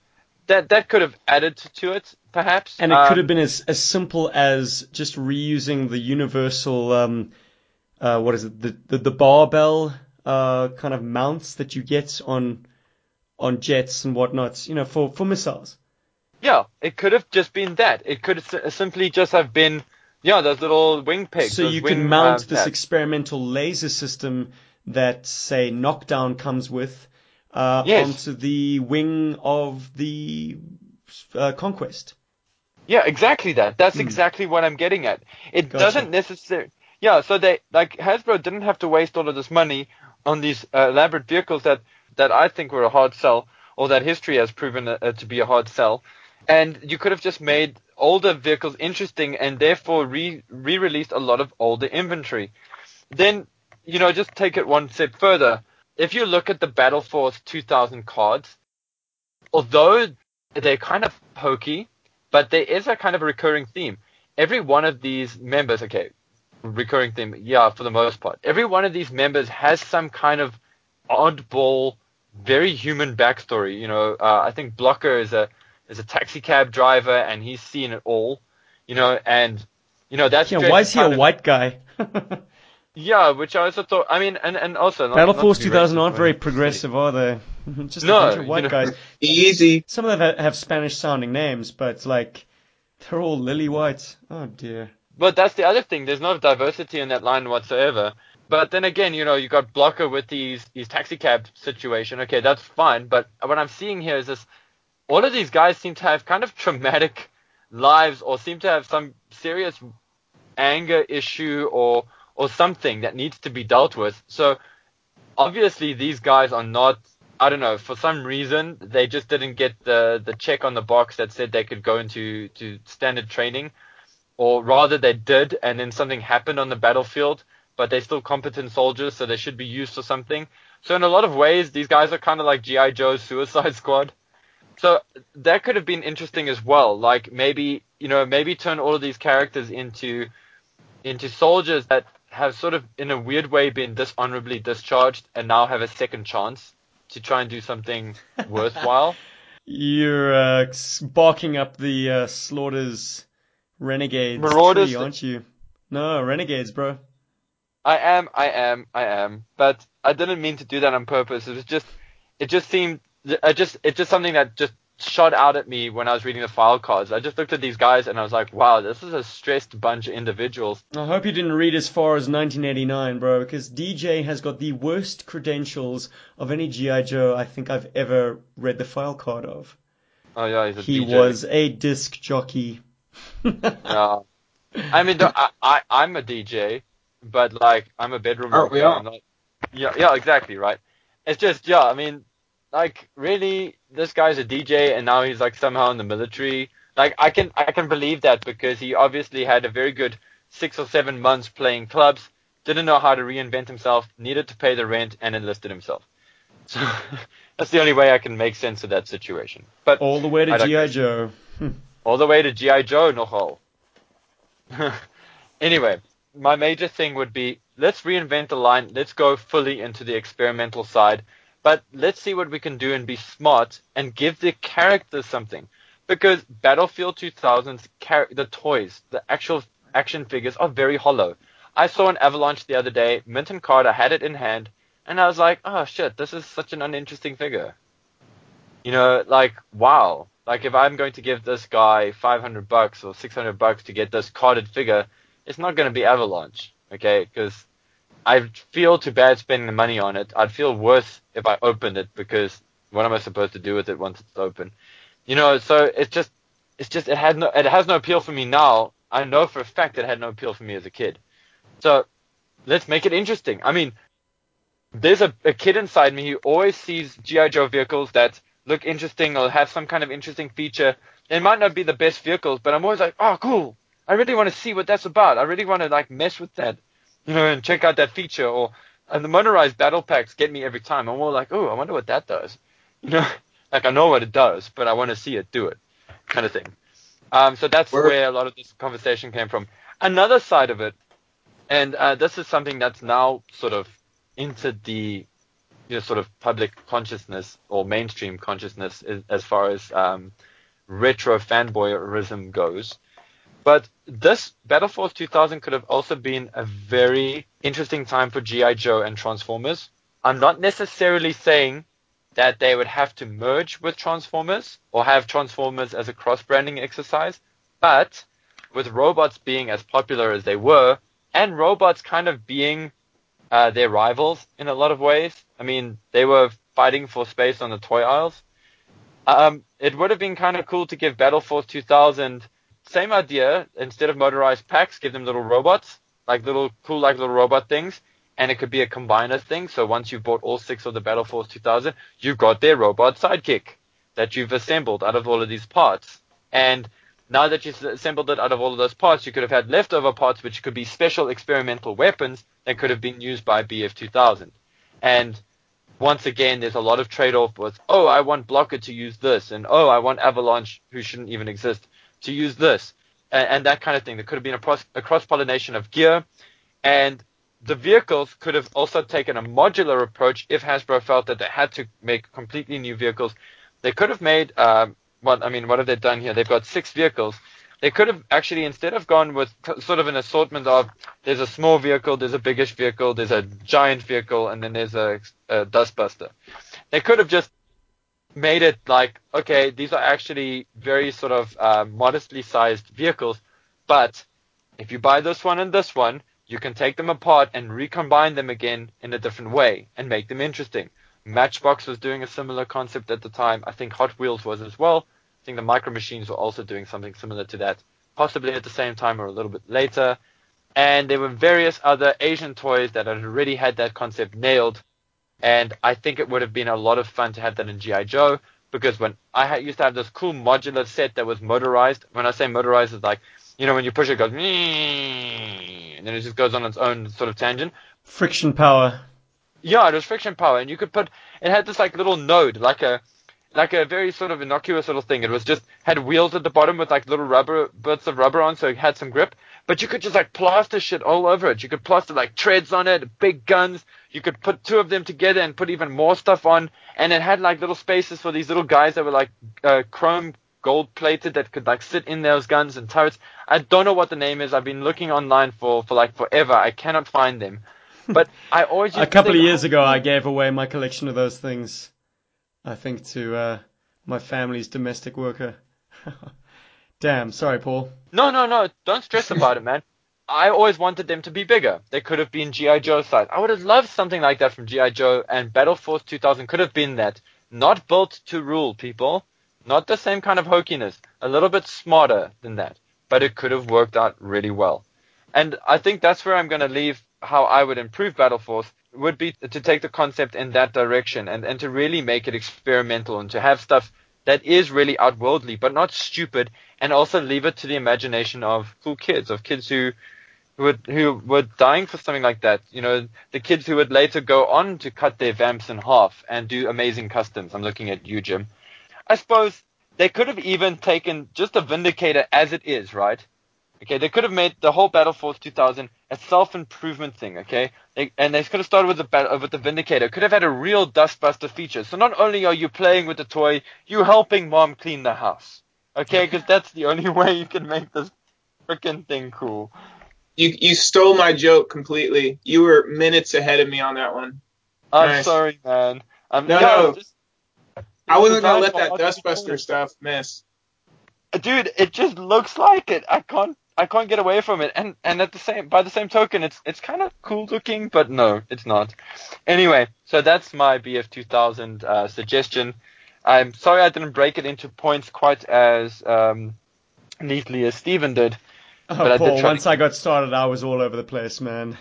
that that could have added to it, perhaps. And it Um, could have been as, as simple as just reusing the universal, um, uh, what is it, the, the, the barbell uh, kind of mounts that you get on on jets and whatnot, you know, for, for missiles. Yeah, it could have just been that. It could s- simply just have been, yeah, those little wing pegs. So you wing, can mount uh, this pads. experimental laser system that, say, Knockdown comes with uh, Yes. onto the wing of the uh, Conquest. Yeah, exactly that. That's Hmm. exactly what I'm getting at. It Gotcha. doesn't necessarily. yeah, so they like Hasbro didn't have to waste all of this money on these uh, elaborate vehicles that that I think were a hard sell, or that history has proven uh, to be a hard sell. And you could have just made older vehicles interesting and therefore re re released a lot of older inventory. Then, you know, just take it one step further. If you look at the Battle Force 2000 cards, although they're kind of hokey, but there is a kind of a recurring theme. Every one of these members, okay, recurring theme, yeah, for the most part. Every one of these members has some kind of oddball, very human backstory. You know, uh, I think Blocker is a is a taxi cab driver, and he's seen it all. You know, and you know that's yeah. Why is he a of, white guy? yeah, which I also thought. I mean, and and also not, Battle Force 2000 aren't very progressive, are they? Just no, a bunch of white you know, guys. Easy. Some of them have Spanish sounding names, but like they're all lily whites. Oh dear. But that's the other thing. There's no diversity in that line whatsoever. But then again, you know, you got Blocker with these these taxi cab situation. Okay, that's fine. But what I'm seeing here is this: all of these guys seem to have kind of traumatic lives, or seem to have some serious anger issue, or or something that needs to be dealt with. So obviously, these guys are not. I don't know. For some reason, they just didn't get the the check on the box that said they could go into to standard training or rather they did, and then something happened on the battlefield, but they're still competent soldiers, so they should be used for something. So in a lot of ways, these guys are kind of like GI Joe's Suicide Squad. So that could have been interesting as well. Like maybe you know maybe turn all of these characters into into soldiers that have sort of in a weird way been dishonorably discharged and now have a second chance to try and do something worthwhile. You're uh, barking up the uh, slaughters Renegades Marauders, tree, aren't you? No, Renegades, bro. I am, I am, I am. But I didn't mean to do that on purpose. It was just, it just seemed, I just, it's just something that just shot out at me when I was reading the file cards. I just looked at these guys and I was like, wow, this is a stressed bunch of individuals. I hope you didn't read as far as 1989, bro, because DJ has got the worst credentials of any G.I. Joe I think I've ever read the file card of. Oh yeah, he's a DJ. he DJ. was a disc jockey yeah. I mean, I, I I'm a DJ, but like I'm a bedroom. Aren't we all? Not, yeah, yeah, exactly, right. It's just, yeah, I mean, like really, this guy's a DJ, and now he's like somehow in the military. Like I can I can believe that because he obviously had a very good six or seven months playing clubs, didn't know how to reinvent himself, needed to pay the rent, and enlisted himself. So that's the only way I can make sense of that situation. But all the way to GI Joe. all the way to G.I. Joe nogal. anyway, my major thing would be let's reinvent the line, let's go fully into the experimental side, but let's see what we can do and be smart and give the characters something. Because Battlefield 2000's char- the toys, the actual action figures are very hollow. I saw an Avalanche the other day, Minton Carter had it in hand, and I was like, oh shit, this is such an uninteresting figure. You know, like, wow, like if I'm going to give this guy 500 bucks or 600 bucks to get this carded figure, it's not going to be Avalanche, okay? Because I feel too bad spending the money on it. I'd feel worse if I opened it because what am I supposed to do with it once it's open? You know, so it's just, it's just, it had no, it has no appeal for me now. I know for a fact it had no appeal for me as a kid. So let's make it interesting. I mean, there's a, a kid inside me who always sees GI Joe vehicles that look interesting or have some kind of interesting feature. It might not be the best vehicles, but I'm always like, oh, cool. I really want to see what that's about. I really want to like mess with that, you know, and check out that feature. Or and the motorized battle packs get me every time. I'm more like, oh, I wonder what that does. You know, like I know what it does, but I want to see it do it, kind of thing. Um, so that's where, where a lot of this conversation came from. Another side of it, and uh, this is something that's now sort of into the you know, sort of public consciousness or mainstream consciousness as far as um, retro fanboyism goes. But this Battle Force 2000 could have also been a very interesting time for G.I. Joe and Transformers. I'm not necessarily saying that they would have to merge with Transformers or have Transformers as a cross branding exercise, but with robots being as popular as they were, and robots kind of being uh, their rivals in a lot of ways. I mean, they were fighting for space on the toy aisles. Um, it would have been kind of cool to give Battle Force 2000 same idea instead of motorized packs, give them little robots. like little cool like little robot things, and it could be a combiner thing. So once you've bought all six of the Battle Force 2000, you've got their robot sidekick that you've assembled out of all of these parts. And now that you've assembled it out of all of those parts, you could have had leftover parts which could be special experimental weapons that could have been used by BF2000. And once again, there's a lot of trade-off with, oh, I want Blocker to use this, and oh, I want Avalanche, who shouldn't even exist, to use this, and, and that kind of thing. There could have been a, pros- a cross-pollination of gear, and the vehicles could have also taken a modular approach if Hasbro felt that they had to make completely new vehicles. They could have made, um, what I mean, what have they done here? They've got six vehicles. They could have actually, instead of gone with sort of an assortment of there's a small vehicle, there's a biggish vehicle, there's a giant vehicle, and then there's a, a dustbuster. They could have just made it like, okay, these are actually very sort of uh, modestly sized vehicles, but if you buy this one and this one, you can take them apart and recombine them again in a different way and make them interesting. Matchbox was doing a similar concept at the time. I think Hot Wheels was as well. I think the Micro Machines were also doing something similar to that, possibly at the same time or a little bit later. And there were various other Asian toys that had already had that concept nailed. And I think it would have been a lot of fun to have that in G.I. Joe because when I used to have this cool modular set that was motorized, when I say motorized, it's like, you know, when you push it, it goes, and then it just goes on its own sort of tangent. Friction power. Yeah, it was friction power, and you could put it had this like little node, like a like a very sort of innocuous little thing. It was just had wheels at the bottom with like little rubber bits of rubber on, so it had some grip. But you could just like plaster shit all over it. You could plaster like treads on it, big guns. You could put two of them together and put even more stuff on. And it had like little spaces for these little guys that were like uh, chrome gold plated that could like sit in those guns and turrets. I don't know what the name is. I've been looking online for for like forever. I cannot find them. But I always a couple of years ago, I gave away my collection of those things. I think to uh, my family's domestic worker. Damn, sorry, Paul. No, no, no. Don't stress about it, man. I always wanted them to be bigger. They could have been G.I. Joe size. I would have loved something like that from G.I. Joe, and Battle Force 2000 could have been that. Not built to rule, people. Not the same kind of hokiness. A little bit smarter than that. But it could have worked out really well. And I think that's where I'm going to leave how I would improve Battle Force would be to take the concept in that direction and, and to really make it experimental and to have stuff that is really outworldly but not stupid and also leave it to the imagination of cool kids, of kids who who would who were dying for something like that. You know, the kids who would later go on to cut their vamps in half and do amazing customs. I'm looking at you, Jim. I suppose they could have even taken just a Vindicator as it is, right? Okay, they could have made the whole Battle Force 2000 a self-improvement thing. Okay, they, and they could have started with the uh, with the Vindicator. Could have had a real Dustbuster feature. So not only are you playing with the toy, you're helping mom clean the house. Okay, because that's the only way you can make this freaking thing cool. You you stole my joke completely. You were minutes ahead of me on that one. I'm nice. sorry, man. I'm, no, no. Just, I wasn't gonna let that Dustbuster stuff miss. Dude, it just looks like it. I can't I can't get away from it. And and at the same by the same token, it's it's kind of cool looking, but no, it's not. Anyway, so that's my BF 2000 uh, suggestion. I'm sorry I didn't break it into points quite as um, neatly as Steven did. Oh, but Paul, once to... I got started, I was all over the place, man.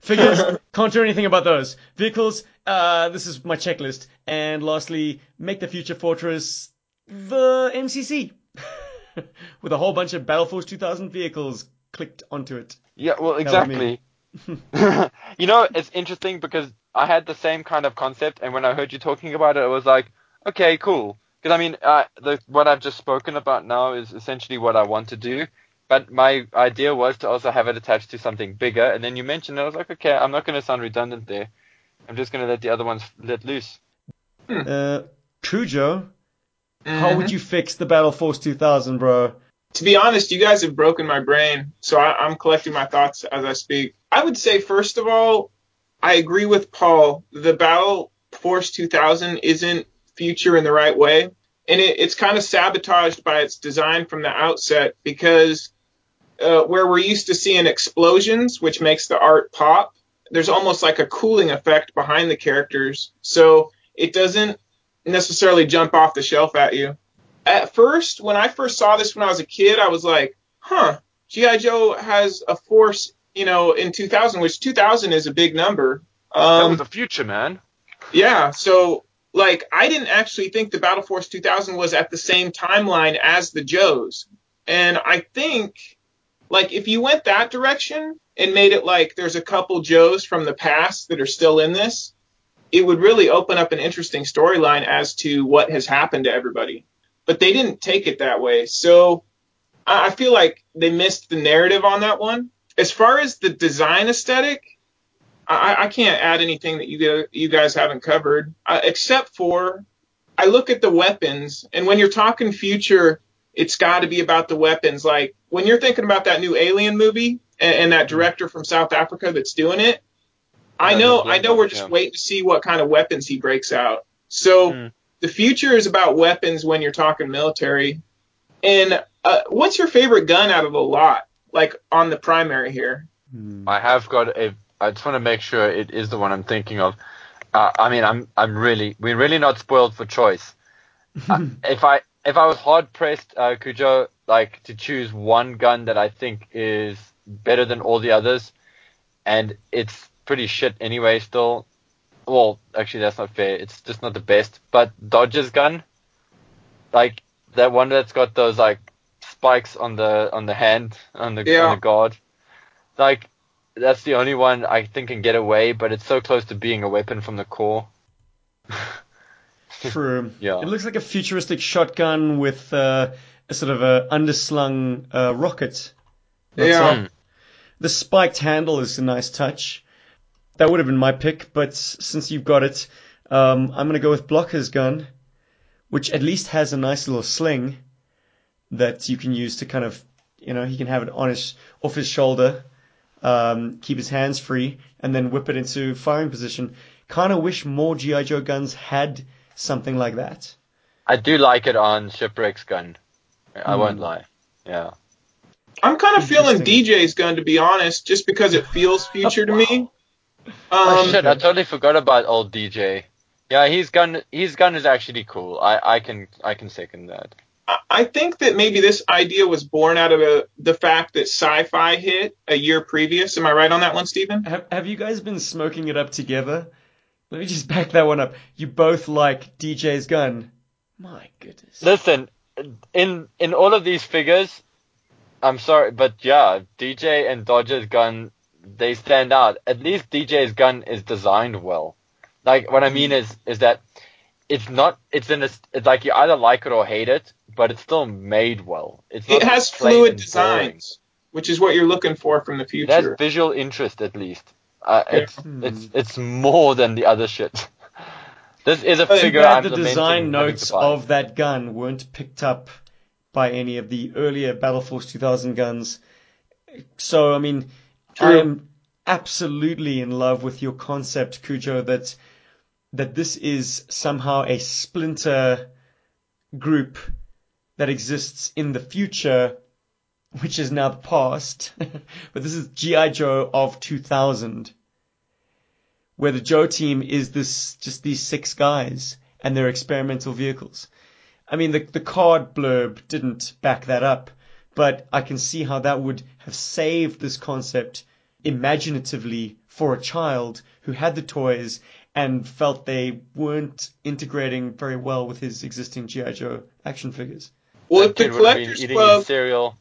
Figures, can't do anything about those. Vehicles, uh, this is my checklist. And lastly, make the future fortress the MCC. with a whole bunch of Battle Force 2000 vehicles clicked onto it. Yeah, well, exactly. you know, it's interesting because I had the same kind of concept, and when I heard you talking about it, I was like, okay, cool. Because I mean, uh, the, what I've just spoken about now is essentially what I want to do. But my idea was to also have it attached to something bigger. And then you mentioned it, I was like, okay, I'm not going to sound redundant there. I'm just going to let the other ones let loose. Uh, Cujo, Mm-hmm. How would you fix the Battle Force 2000, bro? To be honest, you guys have broken my brain, so I, I'm collecting my thoughts as I speak. I would say, first of all, I agree with Paul. The Battle Force 2000 isn't future in the right way, and it, it's kind of sabotaged by its design from the outset because uh, where we're used to seeing explosions, which makes the art pop, there's almost like a cooling effect behind the characters. So it doesn't necessarily jump off the shelf at you. At first, when I first saw this when I was a kid, I was like, huh, G.I. Joe has a force you know, in 2000, which 2000 is a big number. that Um, was the future, man. yeah, so like I didn't actually think the Battle Force 2000 was at the same timeline as the Joes, and I think like if you went that direction and made it like there's a couple Joes from the past that are still in this, it would really open up an interesting storyline as to what has happened to everybody. But they didn't take it that way, so I feel like they missed the narrative on that one. As far as the design aesthetic, I, I can't add anything that you you guys haven't covered, uh, except for I look at the weapons, and when you're talking future, it's got to be about the weapons. Like when you're thinking about that new Alien movie and, and that director from South Africa that's doing it, I know I know we're just yeah. waiting to see what kind of weapons he breaks out. So Hmm. the future is about weapons when you're talking military. And uh, what's your favorite gun out of the lot? Like on the primary here. Hmm. I have got a. I just want to make sure it is the one I'm thinking of. Uh, I mean, I'm I'm really we're really not spoiled for choice. Uh, if I if I was hard pressed, uh, Cujo, like to choose one gun that I think is better than all the others, and it's pretty shit anyway. Still, well, actually that's not fair. It's just not the best. But Dodge's gun, like that one that's got those like spikes on the on the hand on the Yeah. on the guard, like that's the only one I think can get away. But it's so close to being a weapon from the Corps. True. Yeah. It looks like a futuristic shotgun with uh, a sort of a underslung uh, rocket. That's Yeah. all. The spiked handle is a nice touch. That would have been my pick, but since you've got it, um, I'm going to go with Blocker's gun, which at least has a nice little sling that you can use to kind of, you know, he can have it on his off his shoulder, um, keep his hands free, and then whip it into firing position. Kind of wish more GI Joe guns had something like that. I do like it on Shipwreck's gun. I won't Hmm. lie. Yeah. I'm kind of feeling DJ's gun to be honest, just because it feels future to me. Oh Um, shit! I totally forgot about old DJ. Yeah, his gun, his gun is actually cool. I, I can, I can second that. I- I think that maybe this idea was born out of a, the fact that sci-fi hit a year previous. Am I right on that one, Stephen? Have, have you guys been smoking it up together? Let me just back that one up. You both like DJ's gun. My goodness. Listen, in in all of these figures, I'm sorry, but yeah, DJ and Dodger's gun, they stand out. At least DJ's gun is designed well. Like what I mean is, is that it's not, it's in a, it's like you either like it or hate it, but it's still made well. It's not It has fluid and boring. designs, which is what you're looking for from the It has future. visual interest at least. Uh, Yeah. it's it's it's more than the other shit. This is a Too figure Glad I'm the design notes of that gun weren't picked up by any of the earlier Battle Force 2000 guns. So, I mean, I True. am absolutely in love with your concept, Cujo, that that this is somehow a splinter group that exists in the future, which is now the past. but this is G.I. Joe of 2000 where the Joe team is this just these six guys and their experimental vehicles. I mean, the the card blurb didn't back that up, but I can see how that would have saved this concept imaginatively for a child who had the toys and felt they weren't integrating very well with his existing GI Joe action figures. Well, That if the have been collectors eating club, cereal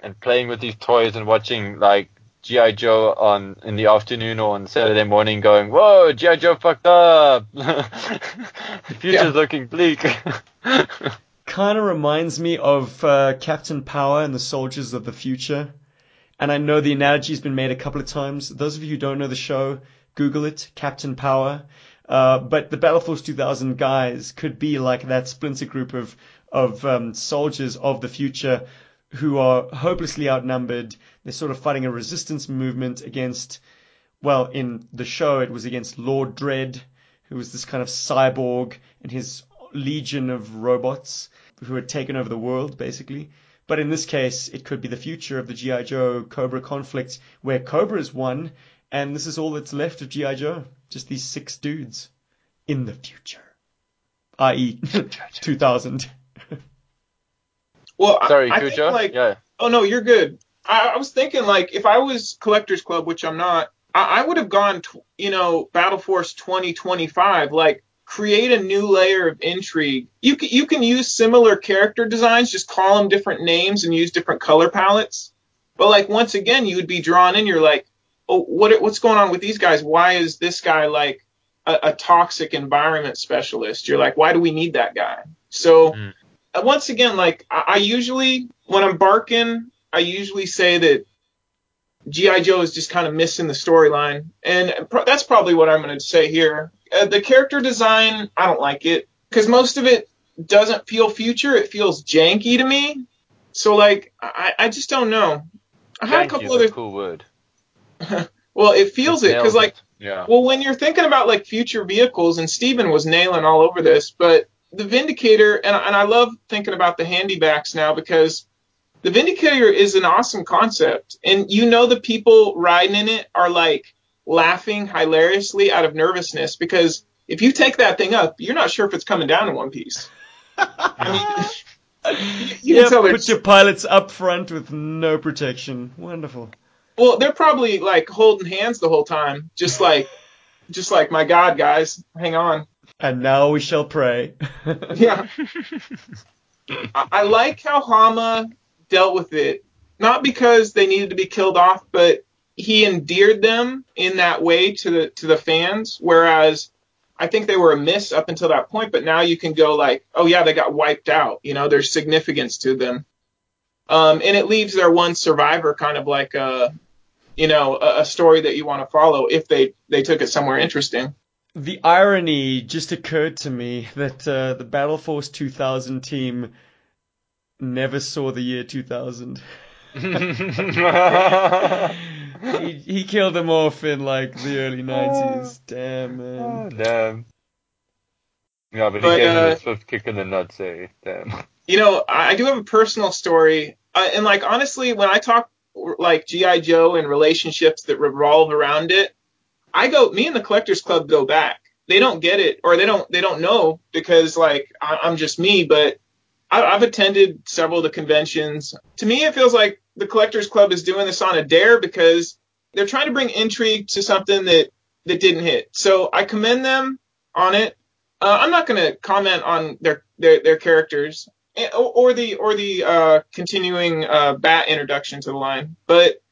and playing with these toys and watching like GI Joe on in the afternoon or on Saturday morning, going, "Whoa, GI Joe fucked up. the future's Yeah. looking bleak." kind of reminds me of uh, Captain Power and the Soldiers of the Future. And I know the analogy's been made a couple of times. Those of you who don't know the show, Google it, Captain Power. Uh, but the Battle Force 2000 guys could be like that splinter group of of um, soldiers of the future who are hopelessly outnumbered. They're sort of fighting a resistance movement against, well, in the show it was against Lord Dread, who was this kind of cyborg and his legion of robots who had taken over the world, basically. But in this case, it could be the future of the G.I. Joe Cobra conflict, where Cobra is won, and this is all that's left of G.I. Joe. Just these six dudes in the future. I.e., 2000. well, I- Sorry, I, think Cujo. like, yeah. oh no, you're good. I, I was thinking like if I was Collectors Club, which I'm not, I, I would have gone, t- you know, Battle Force 2025, like create a new layer of intrigue. You can you can use similar character designs, just call them different names and use different color palettes. But like once again, you would be drawn in. You're like, oh, what what's going on with these guys? Why is this guy like a, a toxic environment specialist? You're like, why do we need that guy? So Mm. uh, once again, like I, I usually when I'm barking, I usually say that GI Joe is just kind of missing the storyline, and pro- that's probably what I'm going to say here. Uh, the character design, I don't like it because most of it doesn't feel future. It feels janky to me. So like, I, I just don't know. I had a couple other. cool word. Well, it feels it because like Yeah. well, when you're thinking about like future vehicles, and Steven was nailing all over this, but the Vindicator, and, and I love thinking about the handybacks now because the Vindicator is an awesome concept, and you know the people riding in it are like laughing hilariously out of nervousness because if you take that thing up, you're not sure if it's coming down in one piece. I mean, you, yeah, put your pilots up front with no protection. Wonderful. Well, they're probably like holding hands the whole time, just like, just like my God, guys, hang on. And now we shall pray. Yeah. I, I like how Hama dealt with it, not because they needed to be killed off, but he endeared them in that way to the to the fans. Whereas I think they were a miss up until that point, but now you can go like, oh yeah, they got wiped out. You know, there's significance to them. Um, and it leaves their one survivor kind of like a, you know, a, a story that you want to follow if they they took it somewhere interesting. The irony just occurred to me that uh, the Battle Force 2000 team never saw the year 2000. he, he killed them off in like the early 90s. Damn, man. Damn. Yeah, but, But, he gave uh, him a swift kick in the nuts, eh? Damn. you know, I I do have a personal story, uh, and like honestly, when I talk like GI Joe and relationships that revolve around it, I go. Me and the Collectors Club go back. They don't get it, or they don't. They don't know because like I, I'm just me. But I, I've attended several of the conventions. To me, it feels like the Collectors Club is doing this on a dare because they're trying to bring intrigue to something that that didn't hit. So I commend them on it. Uh, I'm not going to comment on their, their their characters eh, or, the or the uh, continuing uh, bat introduction to the line. But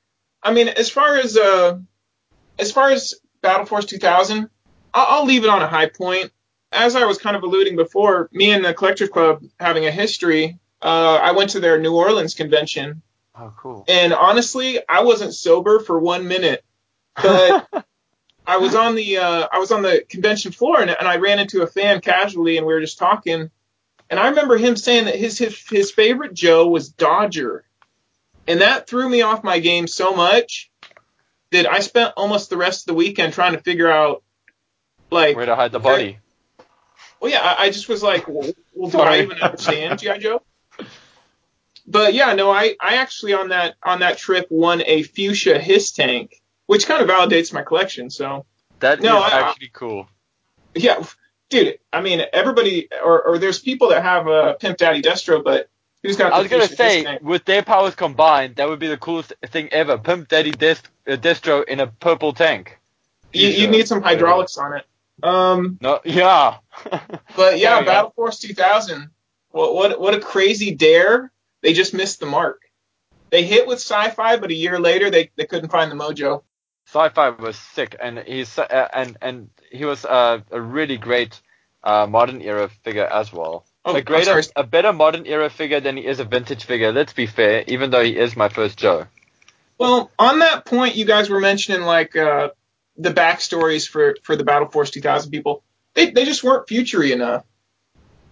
I mean, as far as uh, as far as Battle Force 2000, I'll, I'll leave it on a high point. As I was kind of alluding before, me and the Collectors Club having a history. Uh, I went to their New Orleans convention, Oh, cool. and honestly, I wasn't sober for one minute. But I was on the uh, I was on the convention floor and, and I ran into a fan casually and we were just talking. And I remember him saying that his his, his favorite Joe was Dodger, and that threw me off my game so much that I spent almost the rest of the weekend trying to figure out like where to hide the body. well, yeah, I, I just was like, well, well do I even understand GI Joe? But yeah, no, I, I actually on that on that trip won a fuchsia HISS tank, which kind of validates my collection. So That is No, I- I- actually cool. yeah, dude, I mean everybody or, or there's people that have a Pimp Daddy Destro, but who's got I the was gonna say, with their powers combined, that would be the coolest thing ever. Pimp Daddy Dest- uh, Destro in a purple tank. You, you need some hydraulics on it. Um, No, yeah. but yeah, There you go. Battle Force 2000. What what what a crazy dare! They just missed the mark. They hit with sci-fi, but a year later they, they couldn't find the mojo. Sci-fi was sick, and he's uh, and and he was uh, a really great uh, modern era figure as well. Oh, a greater, a better modern era figure than he is a vintage figure. Let's be fair, even though he is my first Joe. Well, on that point, you guys were mentioning like uh, the backstories for, for the Battle Force 2000 people. They they just weren't futury enough.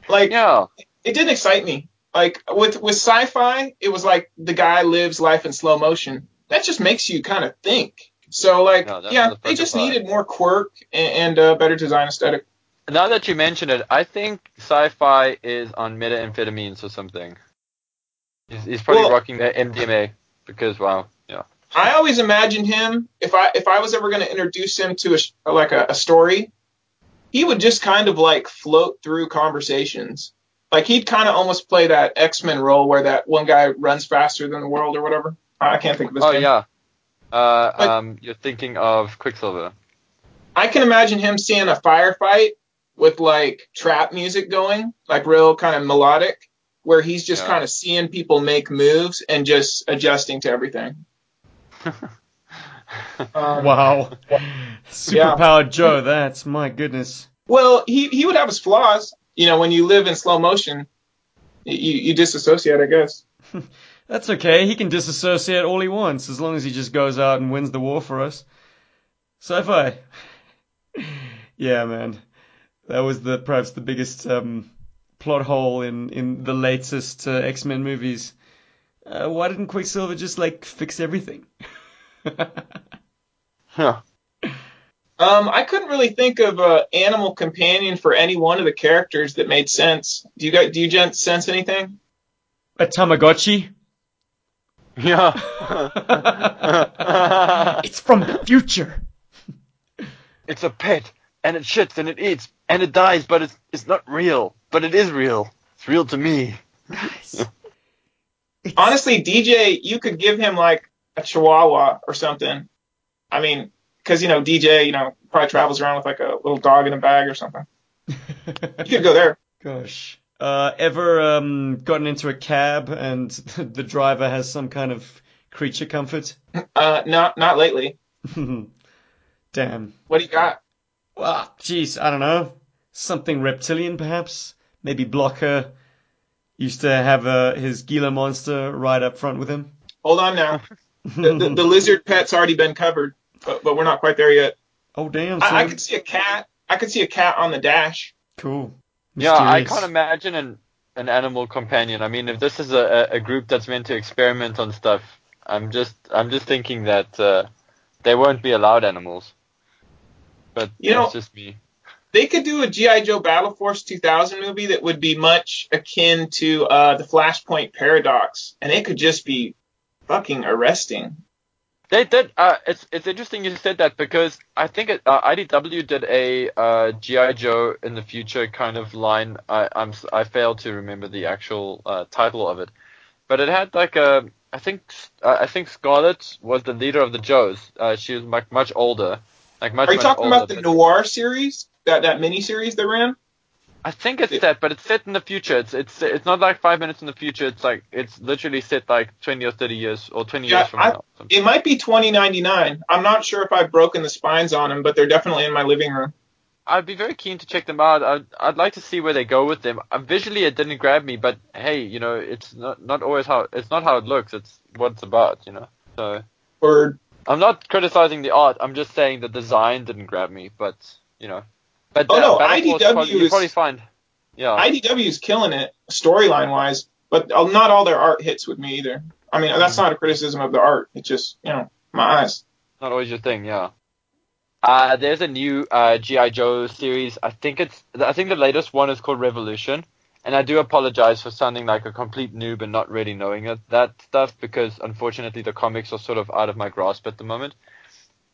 Like Yeah, it didn't excite me. Like with with sci-fi, it was like the guy lives life in slow motion. That just makes you kind of think. So like, No, yeah, the they just part. needed more quirk and, and uh, better design aesthetic. now that you mention it, I think Sci-Fi is on methamphetamines or something. He's, he's probably Well- rocking the MDMA because wow, yeah. I always imagined him if I if I was ever going to introduce him to a like a, a story, he would just kind of like float through conversations. Like he'd kind of almost play that X Men role where that one guy runs faster than the world or whatever. I can't think of his Oh name. yeah. Uh, Like- um, you're thinking of Quicksilver. I can imagine him seeing a firefight with like trap music going, like real kind of melodic, where he's just Yeah. kind of seeing people make moves and just adjusting to everything. Um, Wow. Superpowered Joe, that's my goodness. Well, he he would have his flaws. You know, when you live in slow motion, you you disassociate, I guess. That's okay. He can disassociate all he wants as long as he just goes out and wins the war for us. Sci-fi. yeah, man. That was the perhaps the biggest um, plot hole in in the latest uh, X-Men movies. Uh, why didn't Quicksilver just like fix everything? Huh. Um, I couldn't really think of a animal companion for any one of the characters that made sense. Do you guys, do you gents sense anything? A Tamagotchi? Yeah. it's from the future. it's a pet, and it shits and it eats and it dies, but it's it's not real. But it is real. It's real to me. Guys. It's- Honestly, DJ, you could give him like a Chihuahua or something. I mean, because you know DJ, you know, probably travels around with like a little dog in a bag or something. You could go there. Gosh. Uh, ever um, gotten into a cab and the driver has some kind of creature comfort? Uh, not not lately. Damn. What do you got? Well, jeez, I don't know. Something reptilian, perhaps? Maybe Blocker used to have uh, his Gila monster right up front with him. Hold on now. The, the, the lizard pet's already been covered, but, but we're not quite there yet. oh, damn, I, I could see a cat. I could see a cat on the dash. Cool. Yeah, I can't imagine an an animal companion. I mean, if this is a, a a group that's meant to experiment on stuff, I'm just I'm just thinking that uh, they won't be allowed animals. But You know- that's just me. They could do a GI Joe Battle Force 2000 movie that would be much akin to uh, the Flashpoint Paradox, and it could just be fucking arresting. They did. Uh, it's it's interesting you said that because I think it, uh, IDW did a uh, GI Joe in the future kind of line. I I'm I failed to remember the actual uh, title of it, but it had like a I think uh, I think Scarlett was the leader of the Joes. Uh, she was much much older, like much. Are you much talking older, about the Noir series? That that mini series they ran? I think it's it- set, but it's set in the future. It's it's it's not like five minutes in the future. It's like it's literally set like twenty or thirty years or twenty Yeah, years from I- now. It might be 2099. I'm not sure if I've broken the spines on them, but they're definitely in my living room. I'd be very keen to check them out. I'd, I'd like to see where they go with them. Uh, visually, it didn't grab me, but hey, you know, it's not not always how it's not how it looks. It's what it's about, you know. So Or I'm not criticizing the art. I'm just saying the design didn't grab me, but you know. But Oh, uh, no, IDW is- probably fine. Yeah. IDW is killing it storyline wise, but uh, not all their art hits with me either. I mean, that's not a criticism of the art. It's just you know my eyes. not always your thing, yeah. Uh, there's a new uh, GI Joe series. I think it's I think the latest one is called Revolution, and I do apologize for sounding like a complete noob and not really knowing it, that stuff because unfortunately the comics are sort of out of my grasp at the moment.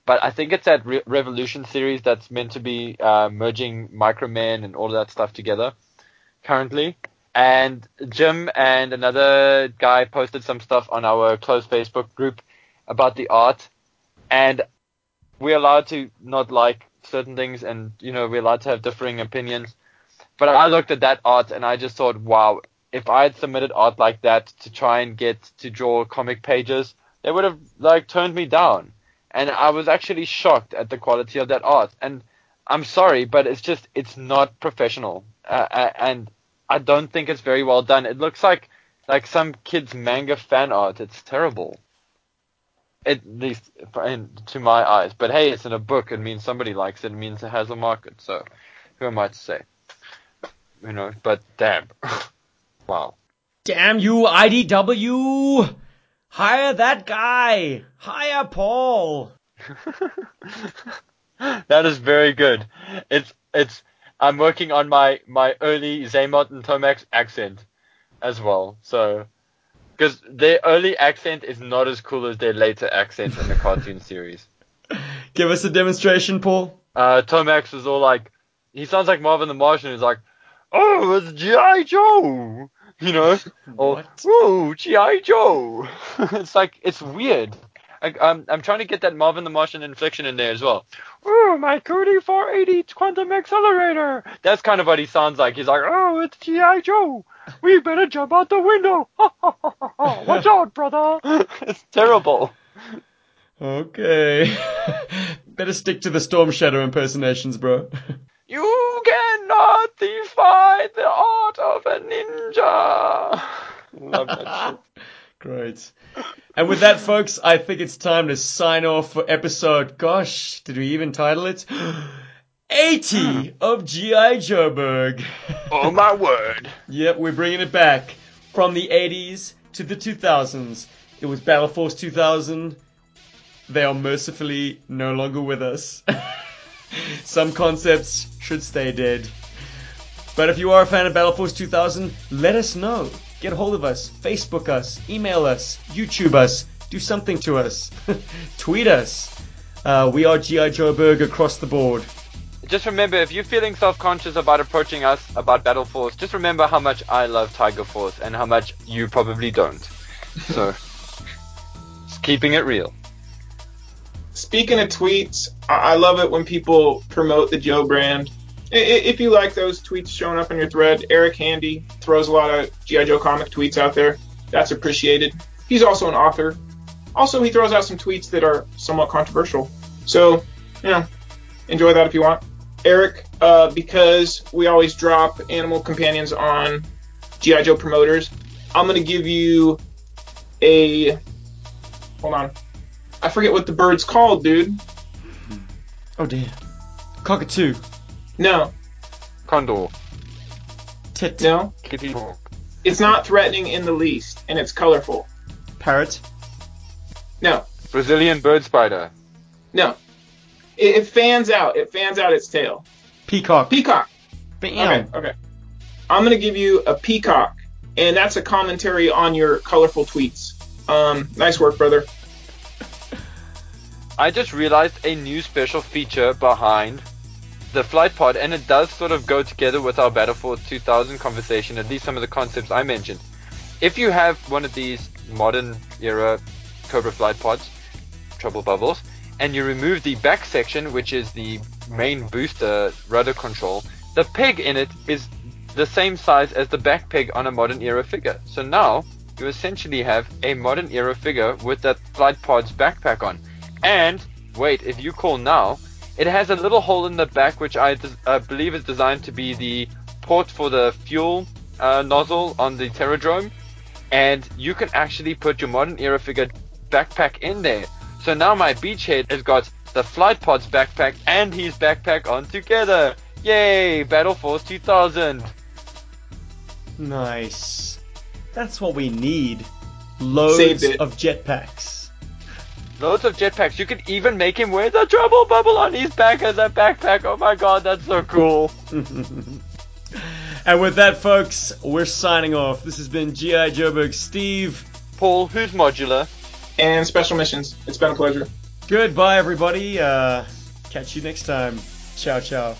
But I think it's that Re- Revolution series that's meant to be uh, merging Microman and all of that stuff together currently. And Jim and another guy posted some stuff on our closed Facebook group about the art, and we're allowed to not like certain things, and you know we're allowed to have differing opinions. But I looked at that art and I just thought, wow, if I had submitted art like that to try and get to draw comic pages, they would have like turned me down. And I was actually shocked at the quality of that art. And I'm sorry, but it's just it's not professional, uh, uh, and I don't think it's very well done. It looks like like some kid's manga fan art. It's terrible. At least to my eyes. But hey, it's in a book. It means somebody likes it. It means it has a market. So who am I to say? You know. But damn. wow. Damn you, IDW! Hire that guy! Hire Paul! that is very good. It's it's. I'm working on my my early Xamot and Tomax accent as well. So because their early accent is not as cool as their later accent in the cartoon series. Give us a demonstration, Paul. Uh, Tomax is all like, he sounds like Marvin the Martian. He's like, "Oh, it's GI Joe. you know? Or, ooh, G.I. Joe. it's like, it's weird. I, I'm, I'm trying to get that Marvin the Martian inflection in there as well. Ooh, my Cody 480 quantum accelerator. That's kind of what he sounds like. He's like, oh, it's G.I. Joe. We better jump out the window. Watch out, brother. it's terrible. Okay. Better stick to the Storm Shadow impersonations, bro. You cannot defy the art of a ninja. Love that shit. Great. And with that, folks, I think it's time to sign off for episode, gosh, did we even title it? 80 of G.I. Joburg. Oh my word. Yep, we're bringing it back from the 80s to the 2000s. It was Battle Force 2000. They are mercifully no longer with us. Some concepts should stay dead. But if you are a fan of Battle Force 2000, let us know. Get a hold of us, Facebook us, email us, YouTube us, do something to us, tweet us. Uh, we are G.I. Joburg across the board. Just remember, if you're feeling self-conscious about approaching us about Battle Force, just remember how much I love Tiger Force and how much you probably don't. So, just keeping it real. Speaking of tweets, I I love it when people promote the Joe brand. If you like those tweets showing up in your thread, Eric Handy throws a lot of G.I. Joe comic tweets out there. That's appreciated. He's also an author. Also, he throws out some tweets that are somewhat controversial. So, you know, enjoy that if you want. Eric, uh, because we always drop animal companions on G.I. Joe promoters, I'm going to give you a. Hold on. I forget what the bird's called, dude. Oh dear. Cockatoo. No, Condor. Tit. no. Kitty Hawk. It's not threatening in the least, and it's colorful. Parrot. No, Brazilian bird spider. no. It, it fans out. It fans out its tail. Peacock. Peacock. Bam. Okay, okay. I'm gonna give you a peacock, and that's a commentary on your colorful tweets. Um, nice work, brother. I just realized a new special feature behind the flight pod, and it does sort of go together with our Battle Force 2000 conversation, at least some of the concepts I mentioned. If you have one of these modern era Cobra flight pods, trouble bubbles, and you remove the back section, which is the main booster rudder control, the peg in it is the same size as the back peg on a modern era figure. So now you essentially have a modern era figure with that flight pod's backpack on. And wait, if you call now, it has a little hole in the back which I des- uh, believe is designed to be the port for the fuel uh, nozzle on the Terrordrome. And you can actually put your modern era figure backpack in there. So now my beachhead has got the flight pod's backpack and his backpack on together. Yay! Battle Force 2000. Nice. That's what we need. Loads of jetpacks. Loads of jetpacks. You could even make him wear the trouble bubble on his back as a backpack. Oh my god, that's so cool. and with that, folks, we're signing off. This has been G.I. Joburg Steve. Paul, who's modular? And special missions. It's been a pleasure. Goodbye, everybody. Uh, catch you next time. Ciao, ciao.